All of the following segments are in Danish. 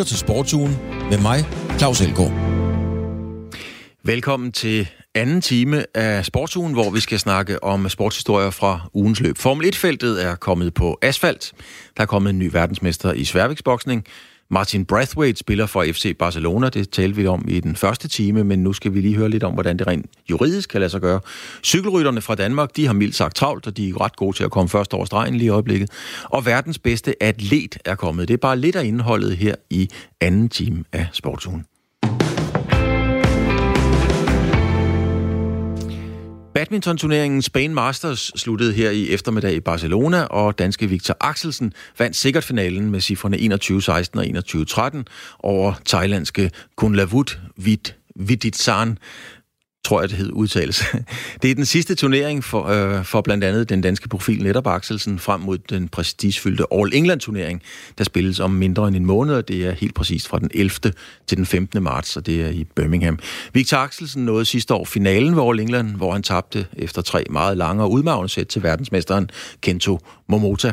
lytter til Sportsugen med mig, Claus Elgaard. Velkommen til anden time af Sportsugen, hvor vi skal snakke om sportshistorier fra ugens løb. Formel 1-feltet er kommet på asfalt. Der er kommet en ny verdensmester i sværvægtsboksning. Martin Brathwaite spiller for FC Barcelona, det talte vi om i den første time, men nu skal vi lige høre lidt om, hvordan det rent juridisk kan lade sig gøre. Cykelrytterne fra Danmark, de har mildt sagt travlt, og de er ret gode til at komme først over stregen lige i øjeblikket. Og verdens bedste atlet er kommet. Det er bare lidt af indholdet her i anden time af Sportsugen. Badmintonturneringen Spain Masters sluttede her i eftermiddag i Barcelona, og danske Victor Axelsen vandt sikkert finalen med cifrene 21-16 og 21-13 over thailandske Kunlavut Vit Viditsan tror jeg, det hed udtales. Det er den sidste turnering for, øh, for blandt andet den danske profil Netop Axelsen frem mod den prestigefyldte All England-turnering, der spilles om mindre end en måned, og det er helt præcist fra den 11. til den 15. marts, og det er i Birmingham. Victor Axelsen nåede sidste år finalen ved All England, hvor han tabte efter tre meget lange og udmavende sæt til verdensmesteren Kento Momota.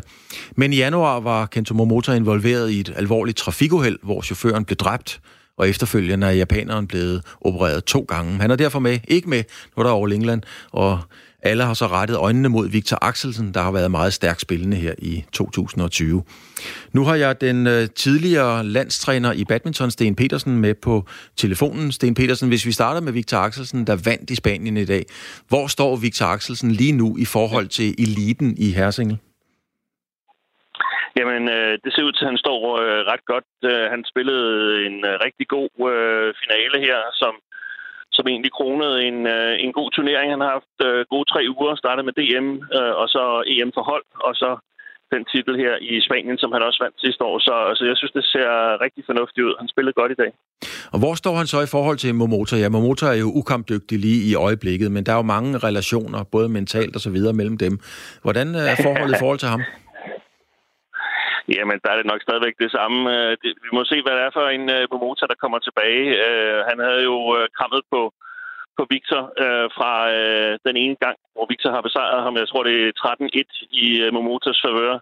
Men i januar var Kento Momota involveret i et alvorligt trafikuheld, hvor chaufføren blev dræbt, og efterfølgende er japaneren blevet opereret to gange. Han er derfor med, ikke med, når der er over England, og alle har så rettet øjnene mod Victor Axelsen, der har været meget stærkt spillende her i 2020. Nu har jeg den øh, tidligere landstræner i badminton, Sten Petersen, med på telefonen. Sten Petersen, hvis vi starter med Victor Axelsen, der vandt i Spanien i dag. Hvor står Victor Axelsen lige nu i forhold til eliten i Hersingel? Jamen, øh, det ser ud til, at han står øh, ret godt. Øh, han spillede en øh, rigtig god øh, finale her, som, som egentlig kronede en, øh, en god turnering. Han har haft øh, gode tre uger, startet med DM, øh, og så EM for hold, og så den titel her i Spanien, som han også vandt sidste år. Så altså, jeg synes, det ser rigtig fornuftigt ud. Han spillede godt i dag. Og hvor står han så i forhold til Momota? Ja, Momota er jo ukampdygtig lige i øjeblikket, men der er jo mange relationer, både mentalt og så videre mellem dem. Hvordan er forholdet i forhold til ham? Jamen, der er det nok stadigvæk det samme. Øh, det, vi må se, hvad det er for en uh, Momota, der kommer tilbage. Øh, han havde jo krammet på, på Victor øh, fra øh, den ene gang, hvor Victor har besejret ham. Jeg tror, det er 13-1 i øh, Momotas favør.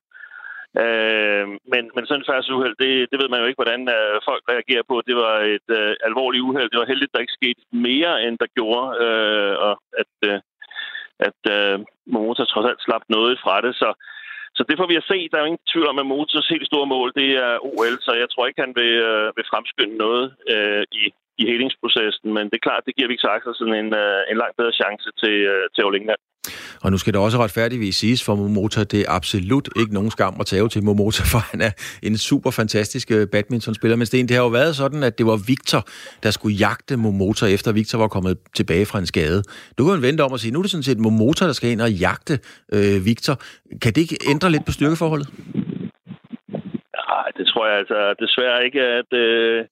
Øh, men, men sådan et færds uheld, det, det ved man jo ikke, hvordan øh, folk reagerer på. Det var et øh, alvorligt uheld. Det var heldigt, der ikke skete mere, end der gjorde. øh, og at, øh, at øh, Momota trods alt slap noget fra det. Så så det får vi at se. Der er jo ingen tvivl om, at Motors helt store mål, det er OL, så jeg tror ikke, han vil, øh, vil fremskynde noget øh, i, i helingsprocessen. Men det er klart, det giver Victor Axelsen en, øh, en langt bedre chance til, øh, til All England. Og nu skal det også retfærdigvis siges for Momota, det er absolut ikke nogen skam at tage til Momota, for han er en super fantastisk øh, badmintonspiller. Men Sten, det har jo været sådan, at det var Victor, der skulle jagte Momota, efter Victor var kommet tilbage fra en skade. Du kan vente om at sige, nu er det sådan set Momota, der skal ind og jagte øh, Victor. Kan det ikke ændre lidt på styrkeforholdet? Nej, det tror jeg altså desværre ikke, at, øh,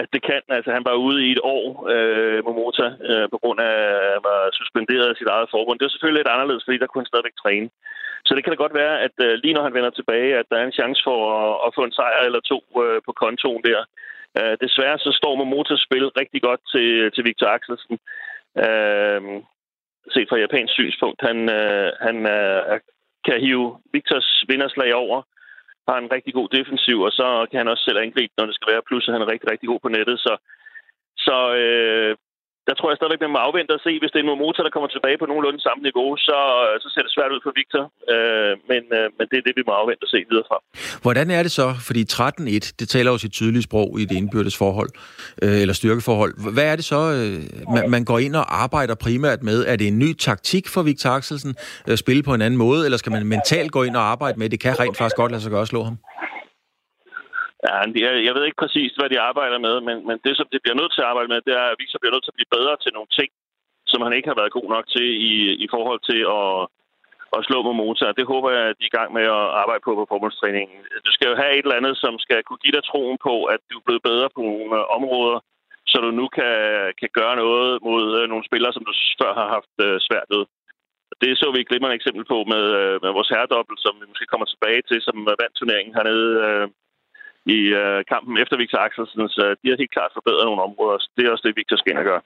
at det kan. Altså, han var ude i et år, øh, Momota, øh, på grund af, at han var suspenderet af sit eget forbund. Det er selvfølgelig lidt anderledes, fordi der kunne han stadigvæk træne. Så det kan da godt være, at øh, lige når han vender tilbage, at der er en chance for at, at få en sejr eller to øh, på kontoen der. Øh, desværre så står Momotas spil rigtig godt til, til Victor Axelsen. Øh, set fra japansk synspunkt. Han, øh, han øh, kan hive Victors vinderslag over har en rigtig god defensiv, og så kan han også selv angribe, når det skal være. Plus, at han er rigtig, rigtig god på nettet. Så, så øh, der tror jeg stadigvæk, man må afvente og se, hvis det er en motor, der kommer tilbage på nogenlunde samme niveau, så, øh, så ser det svært ud for Victor. Øh, men, øh, men det er det, vi må afvente og se videre fra. Hvordan er det så? Fordi 13-1, det taler jo sit tydelige sprog i det indbyrdes forhold, øh, eller styrkeforhold. Hvad er det så, øh, man, man går ind og arbejder primært med? Er det en ny taktik for Victor Axelsen øh, at spille på en anden måde, eller skal man mentalt gå ind og arbejde med, det kan rent faktisk godt lade sig gøre at slå ham? Ja, jeg, jeg ved ikke præcis, hvad de arbejder med, men, men det, som de bliver nødt til at arbejde med, det er, at Victor bliver nødt til at blive bedre til nogle ting, som han ikke har været god nok til i, i forhold til at, at slå med motor. Det håber jeg, at de er i gang med at arbejde på på formålstræningen. Du skal jo have et eller andet, som skal kunne give dig troen på, at du er blevet bedre på nogle øh, områder, så du nu kan, kan gøre noget mod øh, nogle spillere, som du før har haft øh, svært ved. Det så vi et glimrende eksempel på med, med vores herredobbel, som vi måske kommer tilbage til, som vandt turneringen hernede i øh, kampen efter Victor Axelsen, så de har helt klart forbedret nogle områder. Det er også det, Victor skal ind og gøre.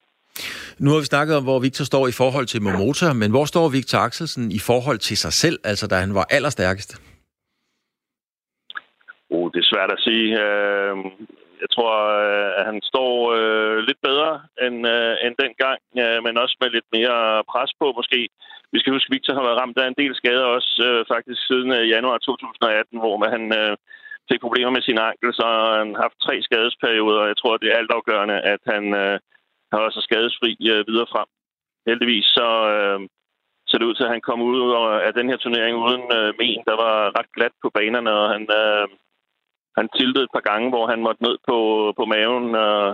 Nu har vi snakket om, hvor Victor står i forhold til Momota, men hvor står Victor Axelsen i forhold til sig selv, altså da han var allerstærkest? Oh, det er svært at sige. Øh, jeg tror, øh, at han står øh, lidt bedre end, øh, end dengang, øh, men også med lidt mere pres på måske. Vi skal huske, at Victor har været ramt af en del skader også øh, faktisk siden øh, januar 2018, hvor han øh, fik problemer med sin ankel, så han har haft tre skadesperioder, og jeg tror, det er altafgørende, at han øh, har også skadesfri øh, videre frem. Heldigvis så, øh, så det ud til, at han kom ud af den her turnering uden øh, men. Der var ret glat på banerne, og han, øh, han tiltede et par gange, hvor han måtte ned på, på maven øh,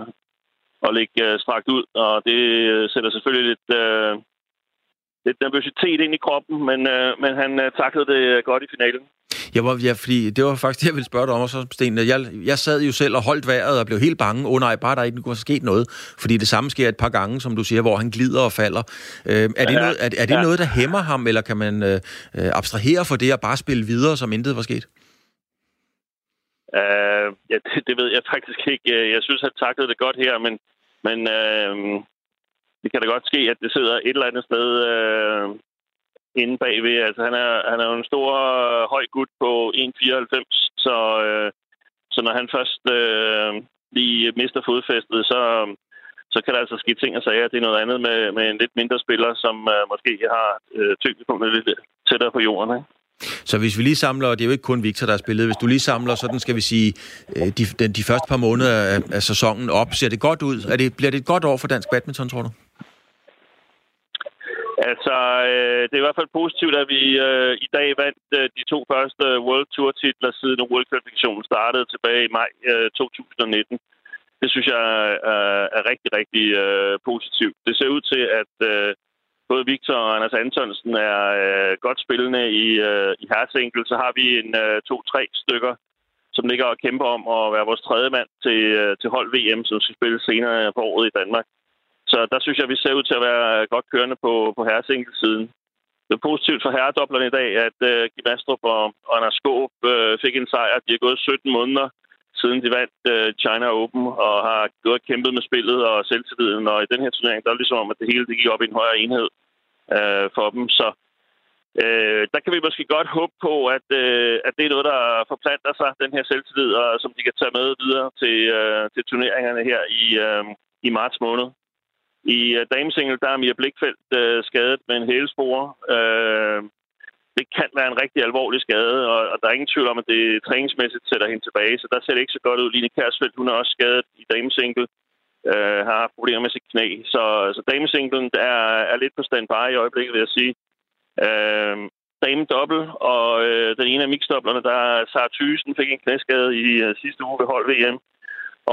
og ligge øh, strakt ud. Og det øh, sætter selvfølgelig lidt, øh, lidt nervøsitet ind i kroppen, men, øh, men han øh, taklede det godt i finalen. Jeg var, ja, fordi det var faktisk det, jeg ville spørge dig om også, Sten. Jeg, jeg sad jo selv og holdt vejret og blev helt bange. Åh oh, nej, bare der ikke kunne sket noget. Fordi det samme sker et par gange, som du siger, hvor han glider og falder. Øh, er, det ja, noget, er, er det ja. noget, der hæmmer ham, eller kan man øh, øh, abstrahere for det og bare spille videre, som intet var sket? Uh, ja, det, det ved jeg faktisk ikke. Jeg synes, han taklede det godt her, men, men uh, det kan da godt ske, at det sidder et eller andet sted uh, inde bagved. Altså, han er, han er jo en stor, øh, høj gut på 1,94, så, øh, så når han først øh, lige mister fodfæstet, så, så kan der altså ske ting og sager. Det er noget andet med, med en lidt mindre spiller, som øh, måske har øh, tyngdepunktet lidt øh, tættere på jorden. Ikke? Så hvis vi lige samler, og det er jo ikke kun Victor, der har spillet, hvis du lige samler sådan, skal vi sige, øh, de, de, de første par måneder af, af sæsonen op, ser det godt ud? Er det, bliver det et godt år for dansk badminton, tror du? Altså, øh, det er i hvert fald positivt, at vi øh, i dag vandt øh, de to første World Tour titler siden World Qualification startede tilbage i maj øh, 2019. Det synes jeg øh, er rigtig, rigtig øh, positivt. Det ser ud til, at øh, både Victor og Anders Antonsen er øh, godt spillende i, øh, i herresingle. Så har vi en øh, to-tre stykker, som ligger og kæmper om at være vores tredje mand til, øh, til hold VM, som skal spille senere på året i Danmark. Så der synes jeg, vi ser ud til at være godt kørende på, på herresingelsiden. Det er positivt for herredoblerne i dag, at øh, Kim Astrup og, og Anders Skåb øh, fik en sejr. De har gået 17 måneder siden de vandt øh, China Open og har gået og kæmpet med spillet og selvtilliden. Og i den her turnering, der er det ligesom om, at det hele det gik op i en højere enhed øh, for dem. Så øh, der kan vi måske godt håbe på, at, øh, at det er noget, der forplanter sig, den her selvtillid, og som de kan tage med videre til, øh, til turneringerne her i, øh, i marts måned. I øh, uh, damesingle, der er Mia Blikfeldt uh, skadet med en hælespore. Uh, det kan være en rigtig alvorlig skade, og, og der er ingen tvivl om, at det træningsmæssigt sætter hende tilbage, så der ser det ikke så godt ud. Line Kærsfeldt, hun er også skadet i damesingle, uh, har haft problemer med sit knæ. Så, så damesinglen er, er lidt på standby i øjeblikket, vil jeg sige. Uh, dame dobbelt, og uh, den ene af mixdoblerne, der er Sarah Thysen, fik en knæskade i uh, sidste uge ved hold VM.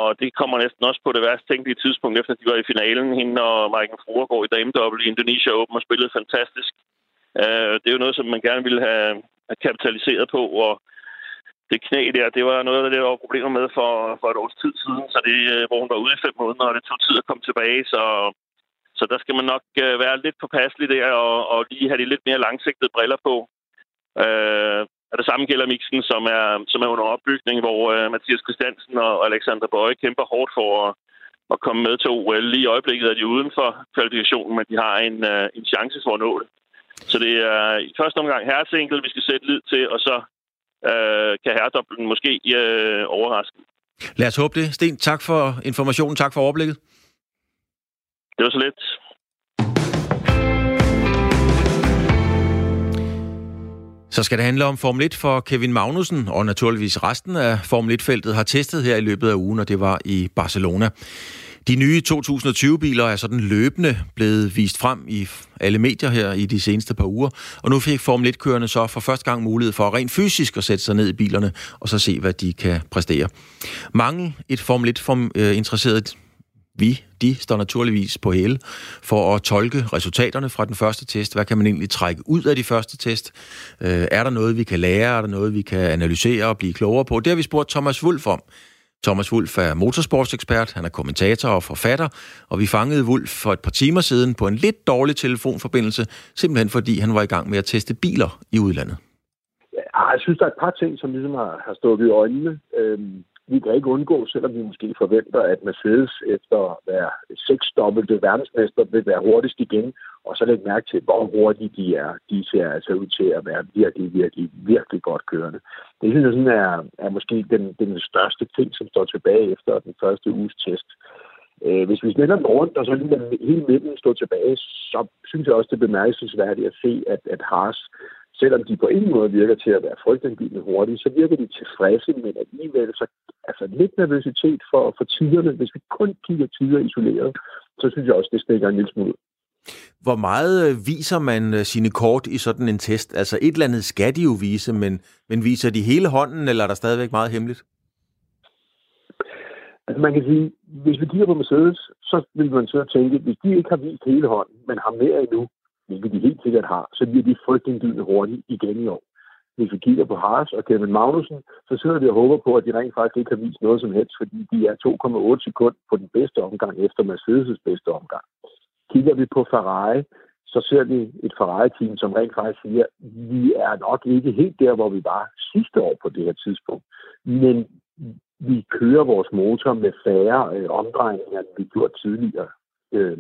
Og det kommer næsten også på det værste tænkelige tidspunkt, efter de var i finalen. Hende og Maiken går i damedobbelt i Indonesia Open og spillede fantastisk. Øh, det er jo noget, som man gerne ville have, have kapitaliseret på, og det knæ der, det var noget af det, der var problemer med for, for et års tid siden, så det, øh, hvor hun var ude i fem måneder, og det tog tid at komme tilbage, så, så der skal man nok øh, være lidt påpasselig der, og, og lige have de lidt mere langsigtede briller på. Øh, og det samme gælder mixen, som er, som er under opbygning, hvor uh, Mathias Christiansen og Alexander Bøje kæmper hårdt for at, at komme med til OL. Lige i øjeblikket er de uden for kvalifikationen, men de har en, uh, en chance for at nå det. Så det er i første omgang herresinkel, vi skal sætte lid til, og så uh, kan herredoblen måske uh, overraske. Lad os håbe det. Sten, tak for informationen. Tak for overblikket. Det var så lidt. Så skal det handle om Formel 1 for Kevin Magnussen, og naturligvis resten af Formel 1-feltet har testet her i løbet af ugen, og det var i Barcelona. De nye 2020-biler er sådan løbende blevet vist frem i alle medier her i de seneste par uger, og nu fik Formel 1-kørende så for første gang mulighed for rent fysisk at sætte sig ned i bilerne og så se, hvad de kan præstere. Mange et Formel 1-interesseret vi, de står naturligvis på hæle for at tolke resultaterne fra den første test. Hvad kan man egentlig trække ud af de første test? Øh, er der noget, vi kan lære? Er der noget, vi kan analysere og blive klogere på? Det har vi spurgt Thomas Wulf om. Thomas Wulf er motorsportsekspert, han er kommentator og forfatter, og vi fangede Wulf for et par timer siden på en lidt dårlig telefonforbindelse, simpelthen fordi han var i gang med at teste biler i udlandet. Ja, jeg synes, der er et par ting, som ligesom har, har stået i øjnene. Øhm, vi kan ikke undgå, selvom vi måske forventer, at Mercedes efter at være seksdobbelte verdensmester vil være hurtigst igen, og så lægge mærke til, hvor hurtige de er. De ser altså ud til at være virkelig, virkelig, virkelig godt kørende. Det synes jeg sådan er, er måske den, den største ting, som står tilbage efter den første uges test. Øh, hvis vi smitter den rundt, og så lige hele midten står tilbage, så synes jeg også, det er bemærkelsesværdigt at se, at, at Haas selvom de på ingen måde virker til at være frygtindgivende hurtige, så virker de tilfredse, men alligevel så altså lidt nervøsitet for, for tiderne. Hvis vi kun kigger tider isoleret, så synes jeg også, det stikker en lille smule. Hvor meget øh, viser man øh, sine kort i sådan en test? Altså et eller andet skal de jo vise, men, men viser de hele hånden, eller er der stadigvæk meget hemmeligt? Altså man kan sige, hvis vi kigger på Mercedes, så vil man så tænke, hvis de ikke har vist hele hånden, men har mere endnu, hvilket de helt sikkert har, så bliver de frygtindgivende hurtigt igen i år. Hvis vi kigger på Haas og Kevin Magnussen, så sidder vi og håber på, at de rent faktisk ikke har vist noget som helst, fordi de er 2,8 sekund på den bedste omgang efter Mercedes' bedste omgang. Kigger vi på Ferrari, så ser vi et Ferrari-team, som rent faktisk siger, vi er nok ikke helt der, hvor vi var sidste år på det her tidspunkt, men vi kører vores motor med færre øh, omdrejninger, end vi gjorde tidligere. Øh,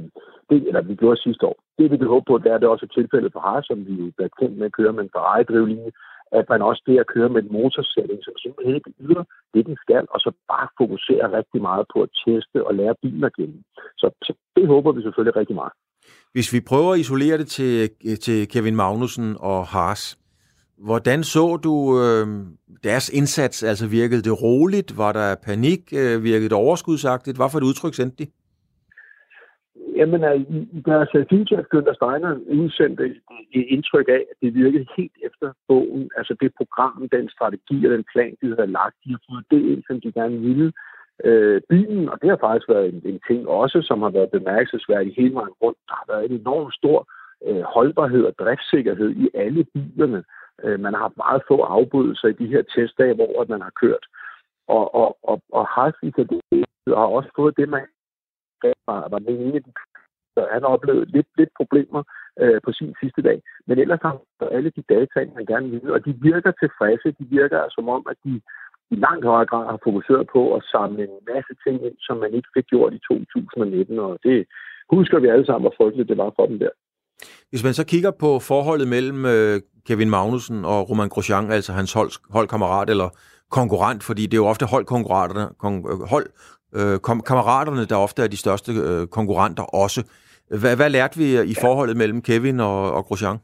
det, eller vi gjorde sidste år. Det vi kan håbe på, det er det også er tilfældet for Haas, som vi er kendt med at køre med en Ferrari-drivlinje, at man også at køre med en motorsætning, som simpelthen ikke yder det, den skal, og så bare fokusere rigtig meget på at teste og lære bilen at kende. Så, så det håber vi selvfølgelig rigtig meget. Hvis vi prøver at isolere det til, til Kevin Magnussen og Haas, hvordan så du øh, deres indsats? Altså virkede det roligt? Var der panik? Øh, virkede det overskudsagtigt? Hvad for et udtryk sendte de? Jamen, altså, i deres feature, Günther Steiner udsendte et indtryk af, at det virkede helt efter bogen. Altså det program, den strategi og den plan, de havde lagt, de har fået det ind, som de gerne ville. Øh, byen, og det har faktisk været en, en ting også, som har været bemærkelsesværdig hele vejen rundt. Der har været en enorm stor øh, holdbarhed og driftssikkerhed i alle bilerne. Øh, man har haft meget få afbrydelser i de her testdage, hvor man har kørt. Og, og, og, og Haas har også fået det, man var, var den ene, så han oplevede lidt, lidt problemer øh, på sin sidste dag. Men ellers har alle de data, man gerne vil, og de virker tilfredse. De virker som om, at de i langt højere grad har fokuseret på at samle en masse ting ind, som man ikke fik gjort i 2019, og det husker vi alle sammen, hvor frygteligt det var for dem der. Hvis man så kigger på forholdet mellem øh, Kevin Magnussen og Roman Grosjean, altså hans hold, holdkammerat eller konkurrent, fordi det er jo ofte holdkonkurrenterne, kon, hold, øh, kom, kammeraterne, der ofte er de største øh, konkurrenter også. Hvad, hvad lærte vi i forholdet mellem Kevin og, og Grosjean?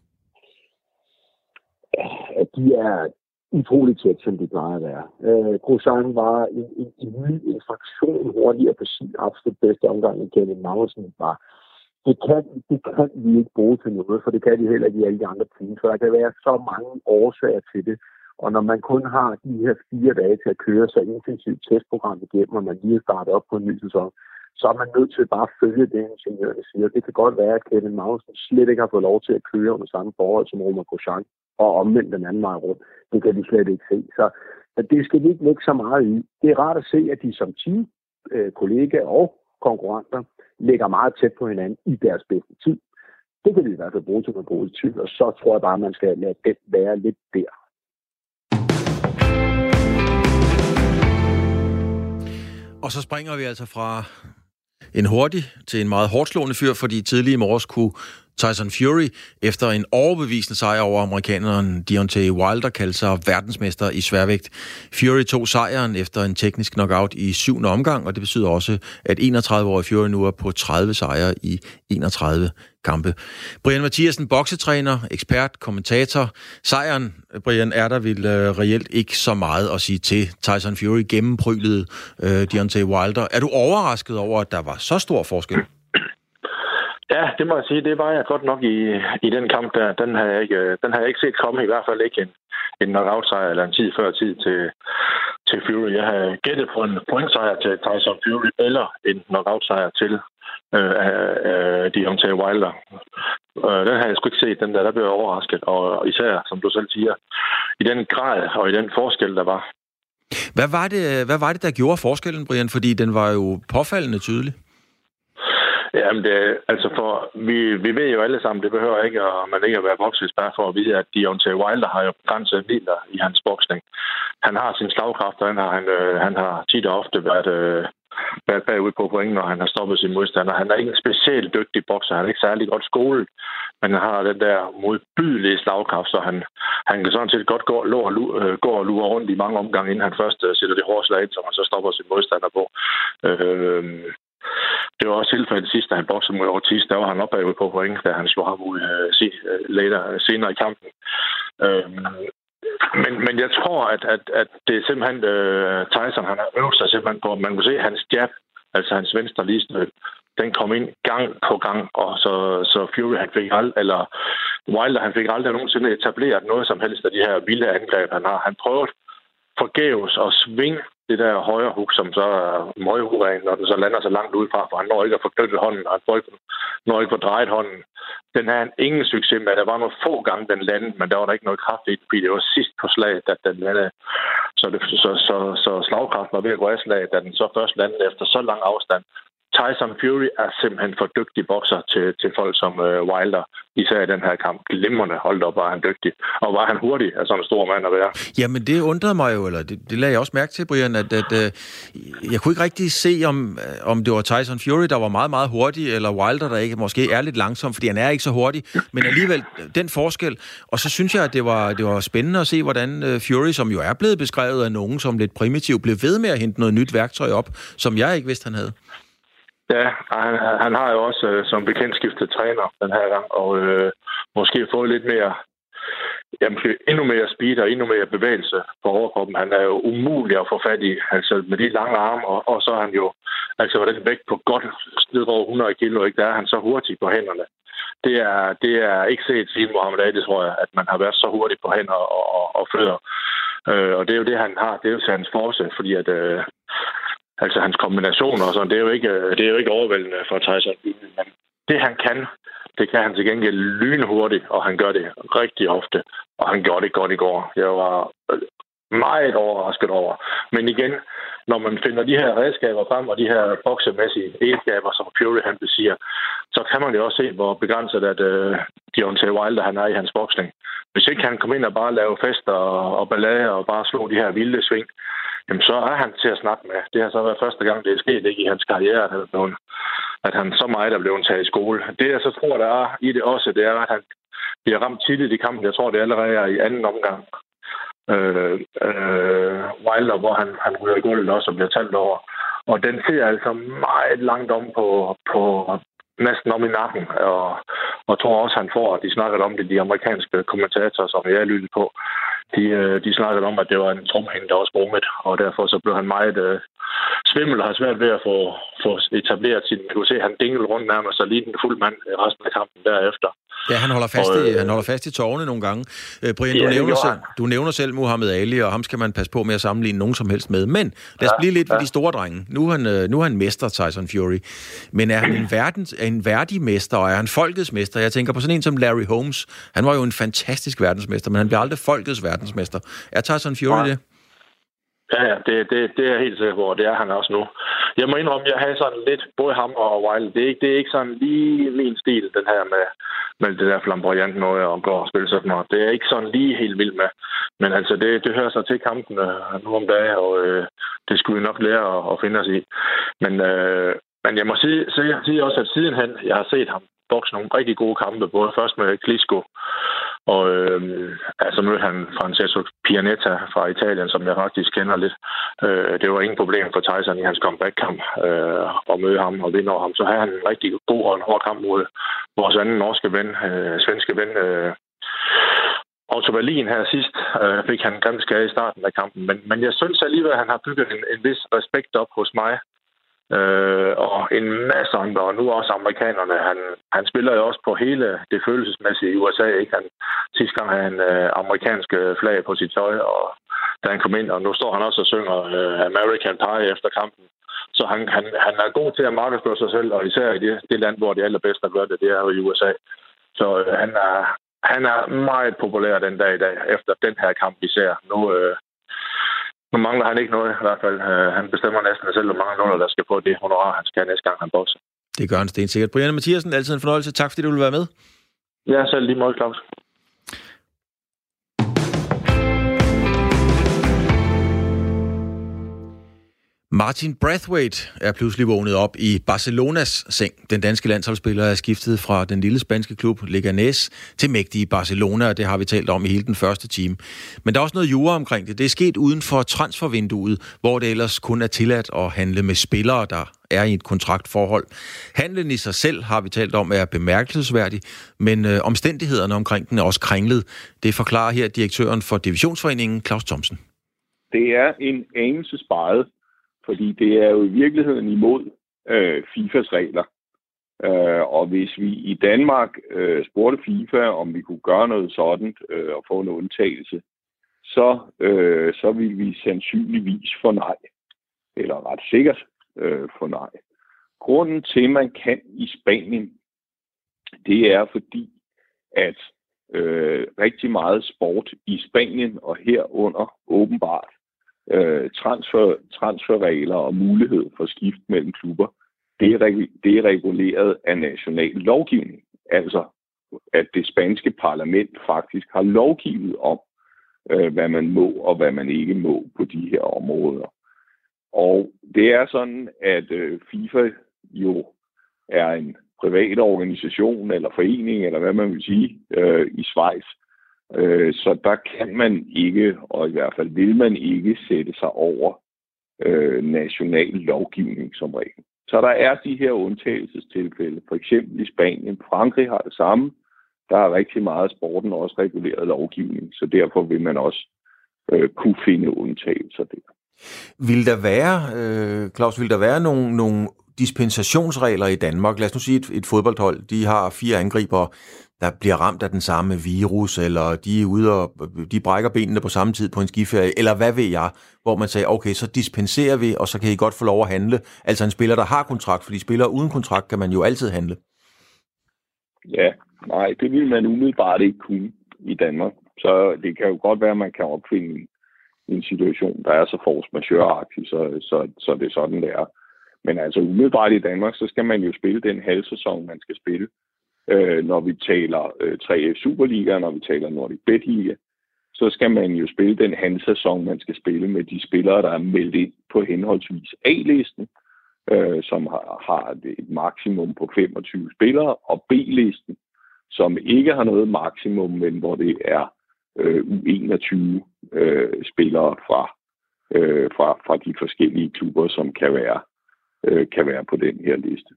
At de er utroligt tæt, som de plejer at være. Øh, Grosjean var en, en, en ny en fraktion hurtigere på sin absolut bedste omgang, end Kevin Magnussen var. Det kan, det kan vi ikke bruge til noget, for det kan de heller ikke i alle de andre teams, for der kan være så mange årsager til det. Og når man kun har de her fire dage til at køre så intensivt testprogram igennem, og man lige starter startet op på en ny sæson, så er man nødt til bare at følge det, ingeniørerne siger. Det kan godt være, at Kevin Magnussen slet ikke har fået lov til at køre under samme forhold som Roman Grosjean, og omvendt den anden vej rundt. Det kan vi slet ikke se. Så det skal vi ikke lægge så meget i. Det er rart at se, at de som team, øh, kollegaer og konkurrenter ligger meget tæt på hinanden i deres bedste tid. Det kan vi i hvert fald bruge til noget positivt, og så tror jeg bare, at man skal lade det være lidt der. Og så springer vi altså fra en hurtig til en meget hårdt slående fyr, fordi tidlig i morges kunne Tyson Fury efter en overbevisende sejr over amerikaneren Deontay Wilder kaldte sig verdensmester i sværvægt. Fury tog sejren efter en teknisk knockout i syvende omgang, og det betyder også, at 31-årige Fury nu er på 30 sejre i 31 kampe. Brian Mathiasen, boksetræner, ekspert, kommentator. Sejren, Brian, er der vil øh, reelt ikke så meget at sige til. Tyson Fury gennemprylede øh, Deontay Wilder. Er du overrasket over, at der var så stor forskel? Ja, det må jeg sige. Det var jeg godt nok i, i den kamp der. Den har jeg ikke, øh, den har jeg ikke set komme, i hvert fald ikke en, en knockout-sejr eller en tid før tid til, til Fury. Jeg havde gættet på en pointsejr til Tyson Fury eller en knockout-sejr til øh, øh, Deontay Wilder. Øh, den har jeg sgu ikke set, den der. Der blev jeg overrasket. Og især, som du selv siger, i den grad og i den forskel, der var. Hvad var det, hvad var det der gjorde forskellen, Brian? Fordi den var jo påfaldende tydelig. Jamen, det, altså for, vi, vi ved jo alle sammen, det behøver ikke, at man ikke at være boksekspert for at vide, at Deontay Wilder har jo begrænset midler i hans boksning. Han har sin slagkraft, og han har, han, øh, han har tit og ofte været, øh, været bagud på point, når han har stoppet sin modstander. Han er ikke en specielt dygtig bokser, han er ikke særlig godt skolet, men han har den der modbydelige slagkraft, så han, han kan sådan set godt gå, lå og, lure, øh, gå og lure rundt i mange omgange, inden han først øh, sætter det hårde slag ind, som han så stopper sin modstander på. Øh, det var også tilfældet sidst, da han boksede mod Ortiz. Der var han opad på point, da han slog ham ud uh, senere i kampen. Uh, men, men jeg tror, at, at, at det er simpelthen uh, Tyson, han har øvet sig simpelthen på, man kunne se hans jab, altså hans venstre lige den kom ind gang på gang, og så, så Fury han fik ald, eller Wilder han fik aldrig nogensinde etableret noget som helst af de her vilde angreb, han har. Han prøvede forgæves at svinge det der højre hug, som så er møghuren, når den så lander så langt udefra, for han når ikke at få knyttet hånden, og han når ikke, at få drejet hånden. Den havde han ingen succes med. Der var nogle få gange, den landede, men der var der ikke noget kraft i den, fordi det var sidst på slaget, at den landede. Så, det, så, så, så slagkraften var ved at gå af slaget, da den så først landede efter så lang afstand. Tyson Fury er simpelthen for dygtig bokser til, til folk som øh, Wilder, især i den her kamp. Glimrende holdt op, var han dygtig. Og var han hurtig, altså en stor mand at være. Jamen, det undrede mig jo, eller det, det lagde jeg også mærke til, Brian, at, at øh, jeg kunne ikke rigtig se, om, øh, om det var Tyson Fury, der var meget, meget hurtig, eller Wilder, der ikke måske er lidt langsom, fordi han er ikke så hurtig, men alligevel den forskel. Og så synes jeg, at det var, det var spændende at se, hvordan øh, Fury, som jo er blevet beskrevet af nogen som lidt primitiv, blev ved med at hente noget nyt værktøj op, som jeg ikke vidste, han havde. Ja, han, han har jo også øh, som bekendt skiftet træner den her gang, og øh, måske fået lidt mere, ja, måske øh, endnu mere speed og endnu mere bevægelse på overkroppen. Han er jo umulig at få fat i, altså med de lange arme, og, og så er han jo, altså med den vægt på godt lidt over 100 kilo, ikke? der er han så hurtig på hænderne. Det er, det er ikke set siden Mohamed Ali, tror jeg, at man har været så hurtig på hænder og, og, og fødder. Øh, og det er jo det, han har. Det er jo hans force, fordi at, øh, altså hans kombinationer og sådan, det er jo ikke, øh, det er jo ikke overvældende for Tyson. Men det han kan, det kan han til gengæld lynhurtigt, og han gør det rigtig ofte. Og han gjorde det godt i går. Jeg var øh, meget overrasket over. Men igen, når man finder de her redskaber frem, og de her boksemæssige egenskaber, som Fury han besiger, så kan man jo også se, hvor begrænset at uh, Deontay Wilder han er i hans boksning. Hvis ikke han kom ind og bare lave fester og, og ballade og bare slå de her vilde sving, jamen så er han til at snakke med. Det har så været første gang, det er sket ikke i hans karriere, at han, blevet, at han så meget er blevet taget i skole. Det jeg så tror, der er i det også, det er, at han bliver ramt tidligt i kampen. Jeg tror, det allerede er i anden omgang. Øh, øh, Wilder, hvor han, han ryger i gulvet også og bliver talt over. Og den ser altså meget langt om på, på næsten om i nakken, og, og tror også, han får, at de snakkede om det, de amerikanske kommentatorer, som jeg lyttede på, de, øh, de snakkede om, at det var en trumhæng, der var sprunget, og derfor så blev han meget øh, svimmel og har svært ved at få, få etableret sin... Man kunne se, at han dinglede rundt nærmest og lige en fuld mand resten af kampen derefter. Ja, han holder fast, og, i, øh, han holder fast i tårne nogle gange. Øh, Brian, ja, du, nævner selv, du nævner selv Muhammad Ali, og ham skal man passe på med at sammenligne nogen som helst med. Men lad os ja, blive lidt ja. ved de store drenge. Nu er, han, øh, nu er han mester, Tyson Fury. Men er han en, verdens, en værdig mester, og er han folkets mester? Jeg tænker på sådan en som Larry Holmes. Han var jo en fantastisk verdensmester, men han bliver aldrig folkets verdensmester. Er Tyson Fury ja. det? Ja, ja, det, det, det er helt sikker på, og det er han også nu. Jeg må indrømme, at jeg har sådan lidt, både ham og Wilde, det er ikke, det er ikke sådan lige min stil, den her med, med det der flamboyant måde at gå og spille sådan noget. Det er ikke sådan lige helt vild med. Men altså, det, det hører sig til kampen øh, nu om dagen, og øh, det skulle vi nok lære at, at finde os i. Men, øh, men jeg må sige, sige, sige også, at sidenhen, jeg har set ham bokse nogle rigtig gode kampe, både først med Klitschko, og øh, altså mødte han Francesco Pianetta fra Italien, som jeg faktisk kender lidt. Øh, det var ingen problem for Tyson i hans comeback-kamp øh, at møde ham og vinde over ham. Så havde han en rigtig god og en hård kamp mod vores anden norske ven, øh, svenske ven, øh, Otto Berlin her sidst øh, fik han ganske skade i starten af kampen, men, men jeg synes alligevel, at han har bygget en, en vis respekt op hos mig Øh, og en masse andre, og nu også amerikanerne. Han, han spiller jo også på hele det følelsesmæssige i USA. Ikke? Han, sidste gang havde han øh, amerikanske øh, flag på sit tøj, og da han kom ind, og nu står han også og synger øh, American Pie efter kampen. Så han, han, han er god til at markedsføre sig selv, og især i det, det land, hvor de allerbedste gør det, det er jo i USA. Så øh, han, er, han er meget populær den dag i dag, efter den her kamp, især. Nu, øh, nu mangler han ikke noget i hvert fald. Uh, han bestemmer næsten selv, hvor mange nuller, der skal på det honorar, han skal næste gang, han bokser. Det gør han stensikkert. Brian Mathiasen, altid en fornøjelse. Tak fordi du vil være med. Ja, selv lige måde, Claus. Martin Brathwaite er pludselig vågnet op i Barcelonas seng. Den danske landsholdsspiller er skiftet fra den lille spanske klub Leganés til mægtige Barcelona, og det har vi talt om i hele den første time. Men der er også noget jura omkring det. Det er sket uden for transfervinduet, hvor det ellers kun er tilladt at handle med spillere, der er i et kontraktforhold. Handlen i sig selv, har vi talt om, er bemærkelsesværdig, men øh, omstændighederne omkring den er også kringlet. Det forklarer her direktøren for Divisionsforeningen, Claus Thomsen. Det er en anelse sparet fordi det er jo i virkeligheden imod øh, FIFAs regler. Øh, og hvis vi i Danmark øh, spurgte FIFA, om vi kunne gøre noget sådan øh, og få en undtagelse, så, øh, så ville vi sandsynligvis få nej. Eller ret sikkert øh, få nej. Grunden til, at man kan i Spanien, det er fordi, at øh, rigtig meget sport i Spanien og herunder åbenbart øh, transfer, transferregler og mulighed for skift mellem klubber, det er, det er reguleret af national lovgivning. Altså, at det spanske parlament faktisk har lovgivet om, øh, hvad man må og hvad man ikke må på de her områder. Og det er sådan, at øh, FIFA jo er en privat organisation eller forening, eller hvad man vil sige, øh, i Schweiz, Øh, så der kan man ikke, og i hvert fald vil man ikke sætte sig over øh, national lovgivning som regel. Så der er de her undtagelsestilfælde, for eksempel i Spanien. Frankrig har det samme. Der er rigtig meget af sporten også reguleret lovgivning, så derfor vil man også øh, kunne finde undtagelser der. Vil der være, øh, Claus, vil der være nogle, nogle dispensationsregler i Danmark? Lad os nu sige et, et fodboldhold, de har fire angriber, der bliver ramt af den samme virus, eller de er ude og de brækker benene på samme tid på en skiferie, eller hvad ved jeg, hvor man sagde, okay, så dispenserer vi, og så kan I godt få lov at handle. Altså en spiller, der har kontrakt, fordi spillere uden kontrakt kan man jo altid handle. Ja, nej, det vil man umiddelbart ikke kunne i Danmark. Så det kan jo godt være, at man kan opfinde en, en situation, der er så force majeure så, så, så det er sådan, det er. Men altså umiddelbart i Danmark, så skal man jo spille den halvsæson, man skal spille. Øh, når vi taler øh, 3F Superliga, når vi taler Nordic Bet Liga, så skal man jo spille den handsæson, man skal spille med de spillere, der er meldt ind på henholdsvis A-listen, øh, som har, har et maksimum på 25 spillere, og B-listen, som ikke har noget maksimum, men hvor det er øh, 21 øh, spillere fra, øh, fra, fra de forskellige klubber, som kan være, øh, kan være på den her liste.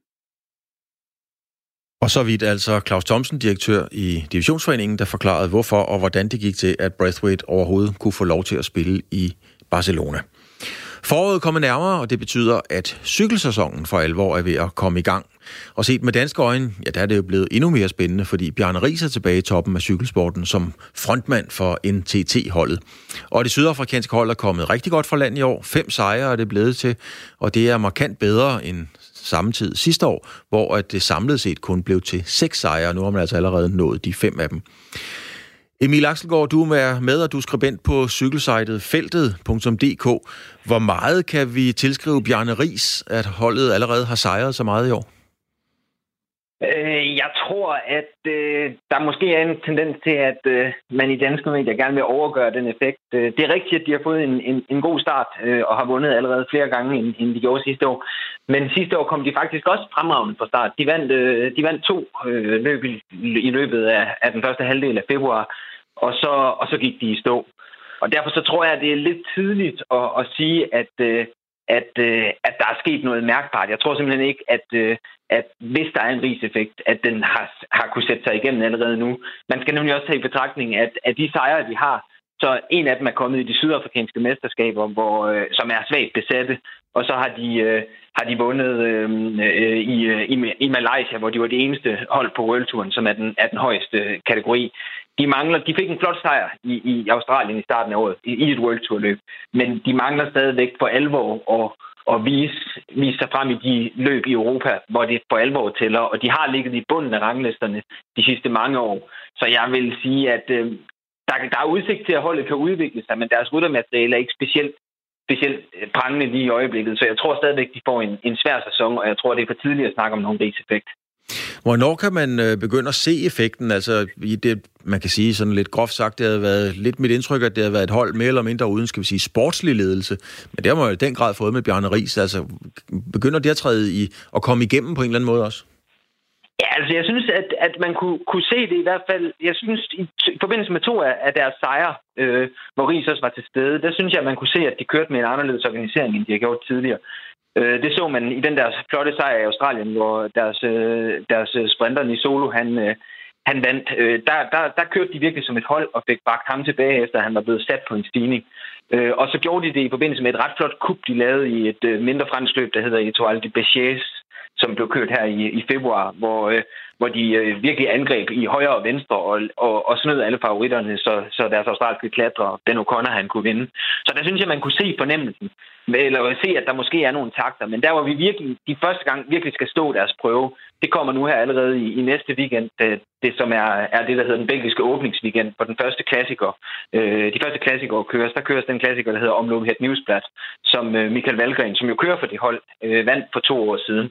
Og så vidt altså Claus Thomsen, direktør i Divisionsforeningen, der forklarede, hvorfor og hvordan det gik til, at Braithwaite overhovedet kunne få lov til at spille i Barcelona. Foråret kommer nærmere, og det betyder, at cykelsæsonen for alvor er ved at komme i gang. Og set med danske øjne, ja, der er det jo blevet endnu mere spændende, fordi Bjarne Ries er tilbage i toppen af cykelsporten som frontmand for NTT-holdet. Og det sydafrikanske hold er kommet rigtig godt fra land i år. Fem sejre er det blevet til, og det er markant bedre end samme tid sidste år, hvor at det samlet set kun blev til seks sejre. Nu har man altså allerede nået de fem af dem. Emil Axelgaard, du er med, og du er skribent på cykelsejtet feltet.dk. Hvor meget kan vi tilskrive Bjarne Ries, at holdet allerede har sejret så meget i år? Øh, jeg tror, at øh, der måske er en tendens til, at øh, man i danske medier gerne vil overgøre den effekt. Øh, det er rigtigt, at de har fået en, en, en god start øh, og har vundet allerede flere gange, end, end de gjorde sidste år. Men sidste år kom de faktisk også fremragende fra start. De vandt, øh, de vandt to øh, løb i, i løbet af, af den første halvdel af februar, og så, og så gik de i stå. Og derfor så tror jeg, at det er lidt tidligt at, at sige, at, øh, at, øh, at der er sket noget mærkbart. Jeg tror simpelthen ikke, at, øh, at hvis der er en riseffekt, at den har, har kunne sætte sig igennem allerede nu. Man skal nemlig også tage i betragtning, at, at de sejre, de har, så en af dem er kommet i de sydafrikanske mesterskaber, hvor, øh, som er svagt besatte, og så har de, øh, har de vundet øh, øh i, øh, i, i Malaysia, hvor de var det eneste hold på World Touren, som er den, er den højeste kategori. De mangler, de fik en flot sejr i, i Australien i starten af året, i, i et World Tour løb, men de mangler stadigvæk for alvor at, at vise, vise sig frem i de løb i Europa, hvor det for alvor tæller, og de har ligget i bunden af ranglisterne de sidste mange år. Så jeg vil sige, at øh, der, der er udsigt til, at holdet kan udvikle sig, men deres ryttermateriale er ikke specielt specielt øh, prangende lige i øjeblikket. Så jeg tror stadigvæk, de får en, en svær sæson, og jeg tror, det er for tidligt at snakke om nogen effekt. Hvornår kan man øh, begynde at se effekten? Altså, i det, man kan sige sådan lidt groft sagt, det har været lidt mit indtryk, at det har været et hold mere eller mindre uden, skal vi sige, sportslig ledelse. Men det har man jo i den grad fået med Bjarne Ries. Altså, begynder det at træde i at komme igennem på en eller anden måde også? Ja, altså jeg synes, at, at man kunne, kunne se det i hvert fald. Jeg synes, i, i forbindelse med to af, af deres sejre, øh, hvor Ries også var til stede, der synes jeg, at man kunne se, at de kørte med en anderledes organisering, end de har gjort tidligere. Øh, det så man i den der flotte sejr i Australien, hvor deres, øh, deres øh, sprinter i solo, han, øh, han vandt. Der, der, der kørte de virkelig som et hold og fik bagt ham tilbage, efter han var blevet sat på en stigning. Øh, og så gjorde de det i forbindelse med et ret flot kup, de lavede i et mindre fransk løb, der hedder Etoile de Béchers, som blev kørt her i, i februar, hvor, øh, hvor de øh, virkelig angreb i højre og venstre og, og, og snød alle favoritterne, så, så deres australske klatrer, Ben O'Connor, han kunne vinde. Så der synes jeg, man kunne se fornemmelsen, eller se, at der måske er nogle takter. Men der, hvor vi virkelig, de første gang virkelig skal stå deres prøve, det kommer nu her allerede i, i næste weekend, det, det som er, er det, der hedder den belgiske åbningsweekend for den første klassiker. Øh, de første klassikere køres, der køres den klassiker, der hedder Omloop Newsblad, som øh, Michael Valgren, som jo kører for det hold, øh, vandt for to år siden.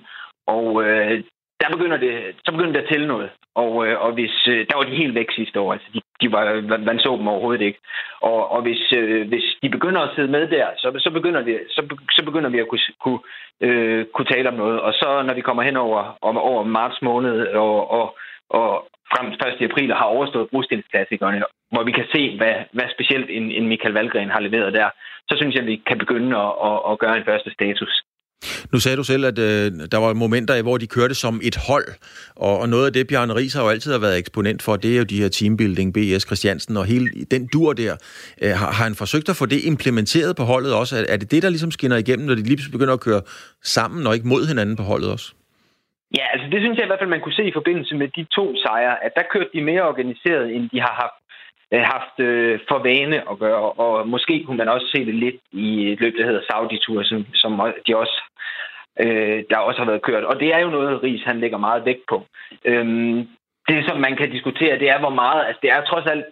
Og øh, der begynder det, så begynder det at tælle noget. Og, øh, og hvis, øh, der var de helt væk sidste år. Altså, de, de var, man så dem overhovedet ikke. Og, og hvis, øh, hvis de begynder at sidde med der, så, så, begynder, det, så, så begynder vi at kunne, kunne, øh, kunne tale om noget. Og så når vi kommer hen over, om, over marts måned og, og, og frem til 1. april har overstået brostensklassikerne, hvor vi kan se, hvad, hvad specielt en, en Michael Valgren har leveret der, så synes jeg, at vi kan begynde at, at, at gøre en første status. Nu sagde du selv, at øh, der var momenter, hvor de kørte som et hold, og, og noget af det, Bjarne Ries har jo altid har været eksponent for, det er jo de her teambuilding, BS Christiansen, og hele den dur der. Øh, har, har han forsøgt at få det implementeret på holdet også? Er, er det det, der ligesom skinner igennem, når de lige begynder at køre sammen og ikke mod hinanden på holdet også? Ja, altså det synes jeg i hvert fald, man kunne se i forbindelse med de to sejre, at der kørte de mere organiseret, end de har haft øh, haft øh, for vane at gøre, og måske kunne man også se det lidt i et løb, der hedder Saudi-tur, som, som de også øh, der også har været kørt. Og det er jo noget, Ries han lægger meget vægt på. Øhm, det, som man kan diskutere, det er, hvor meget... Altså, det er trods alt...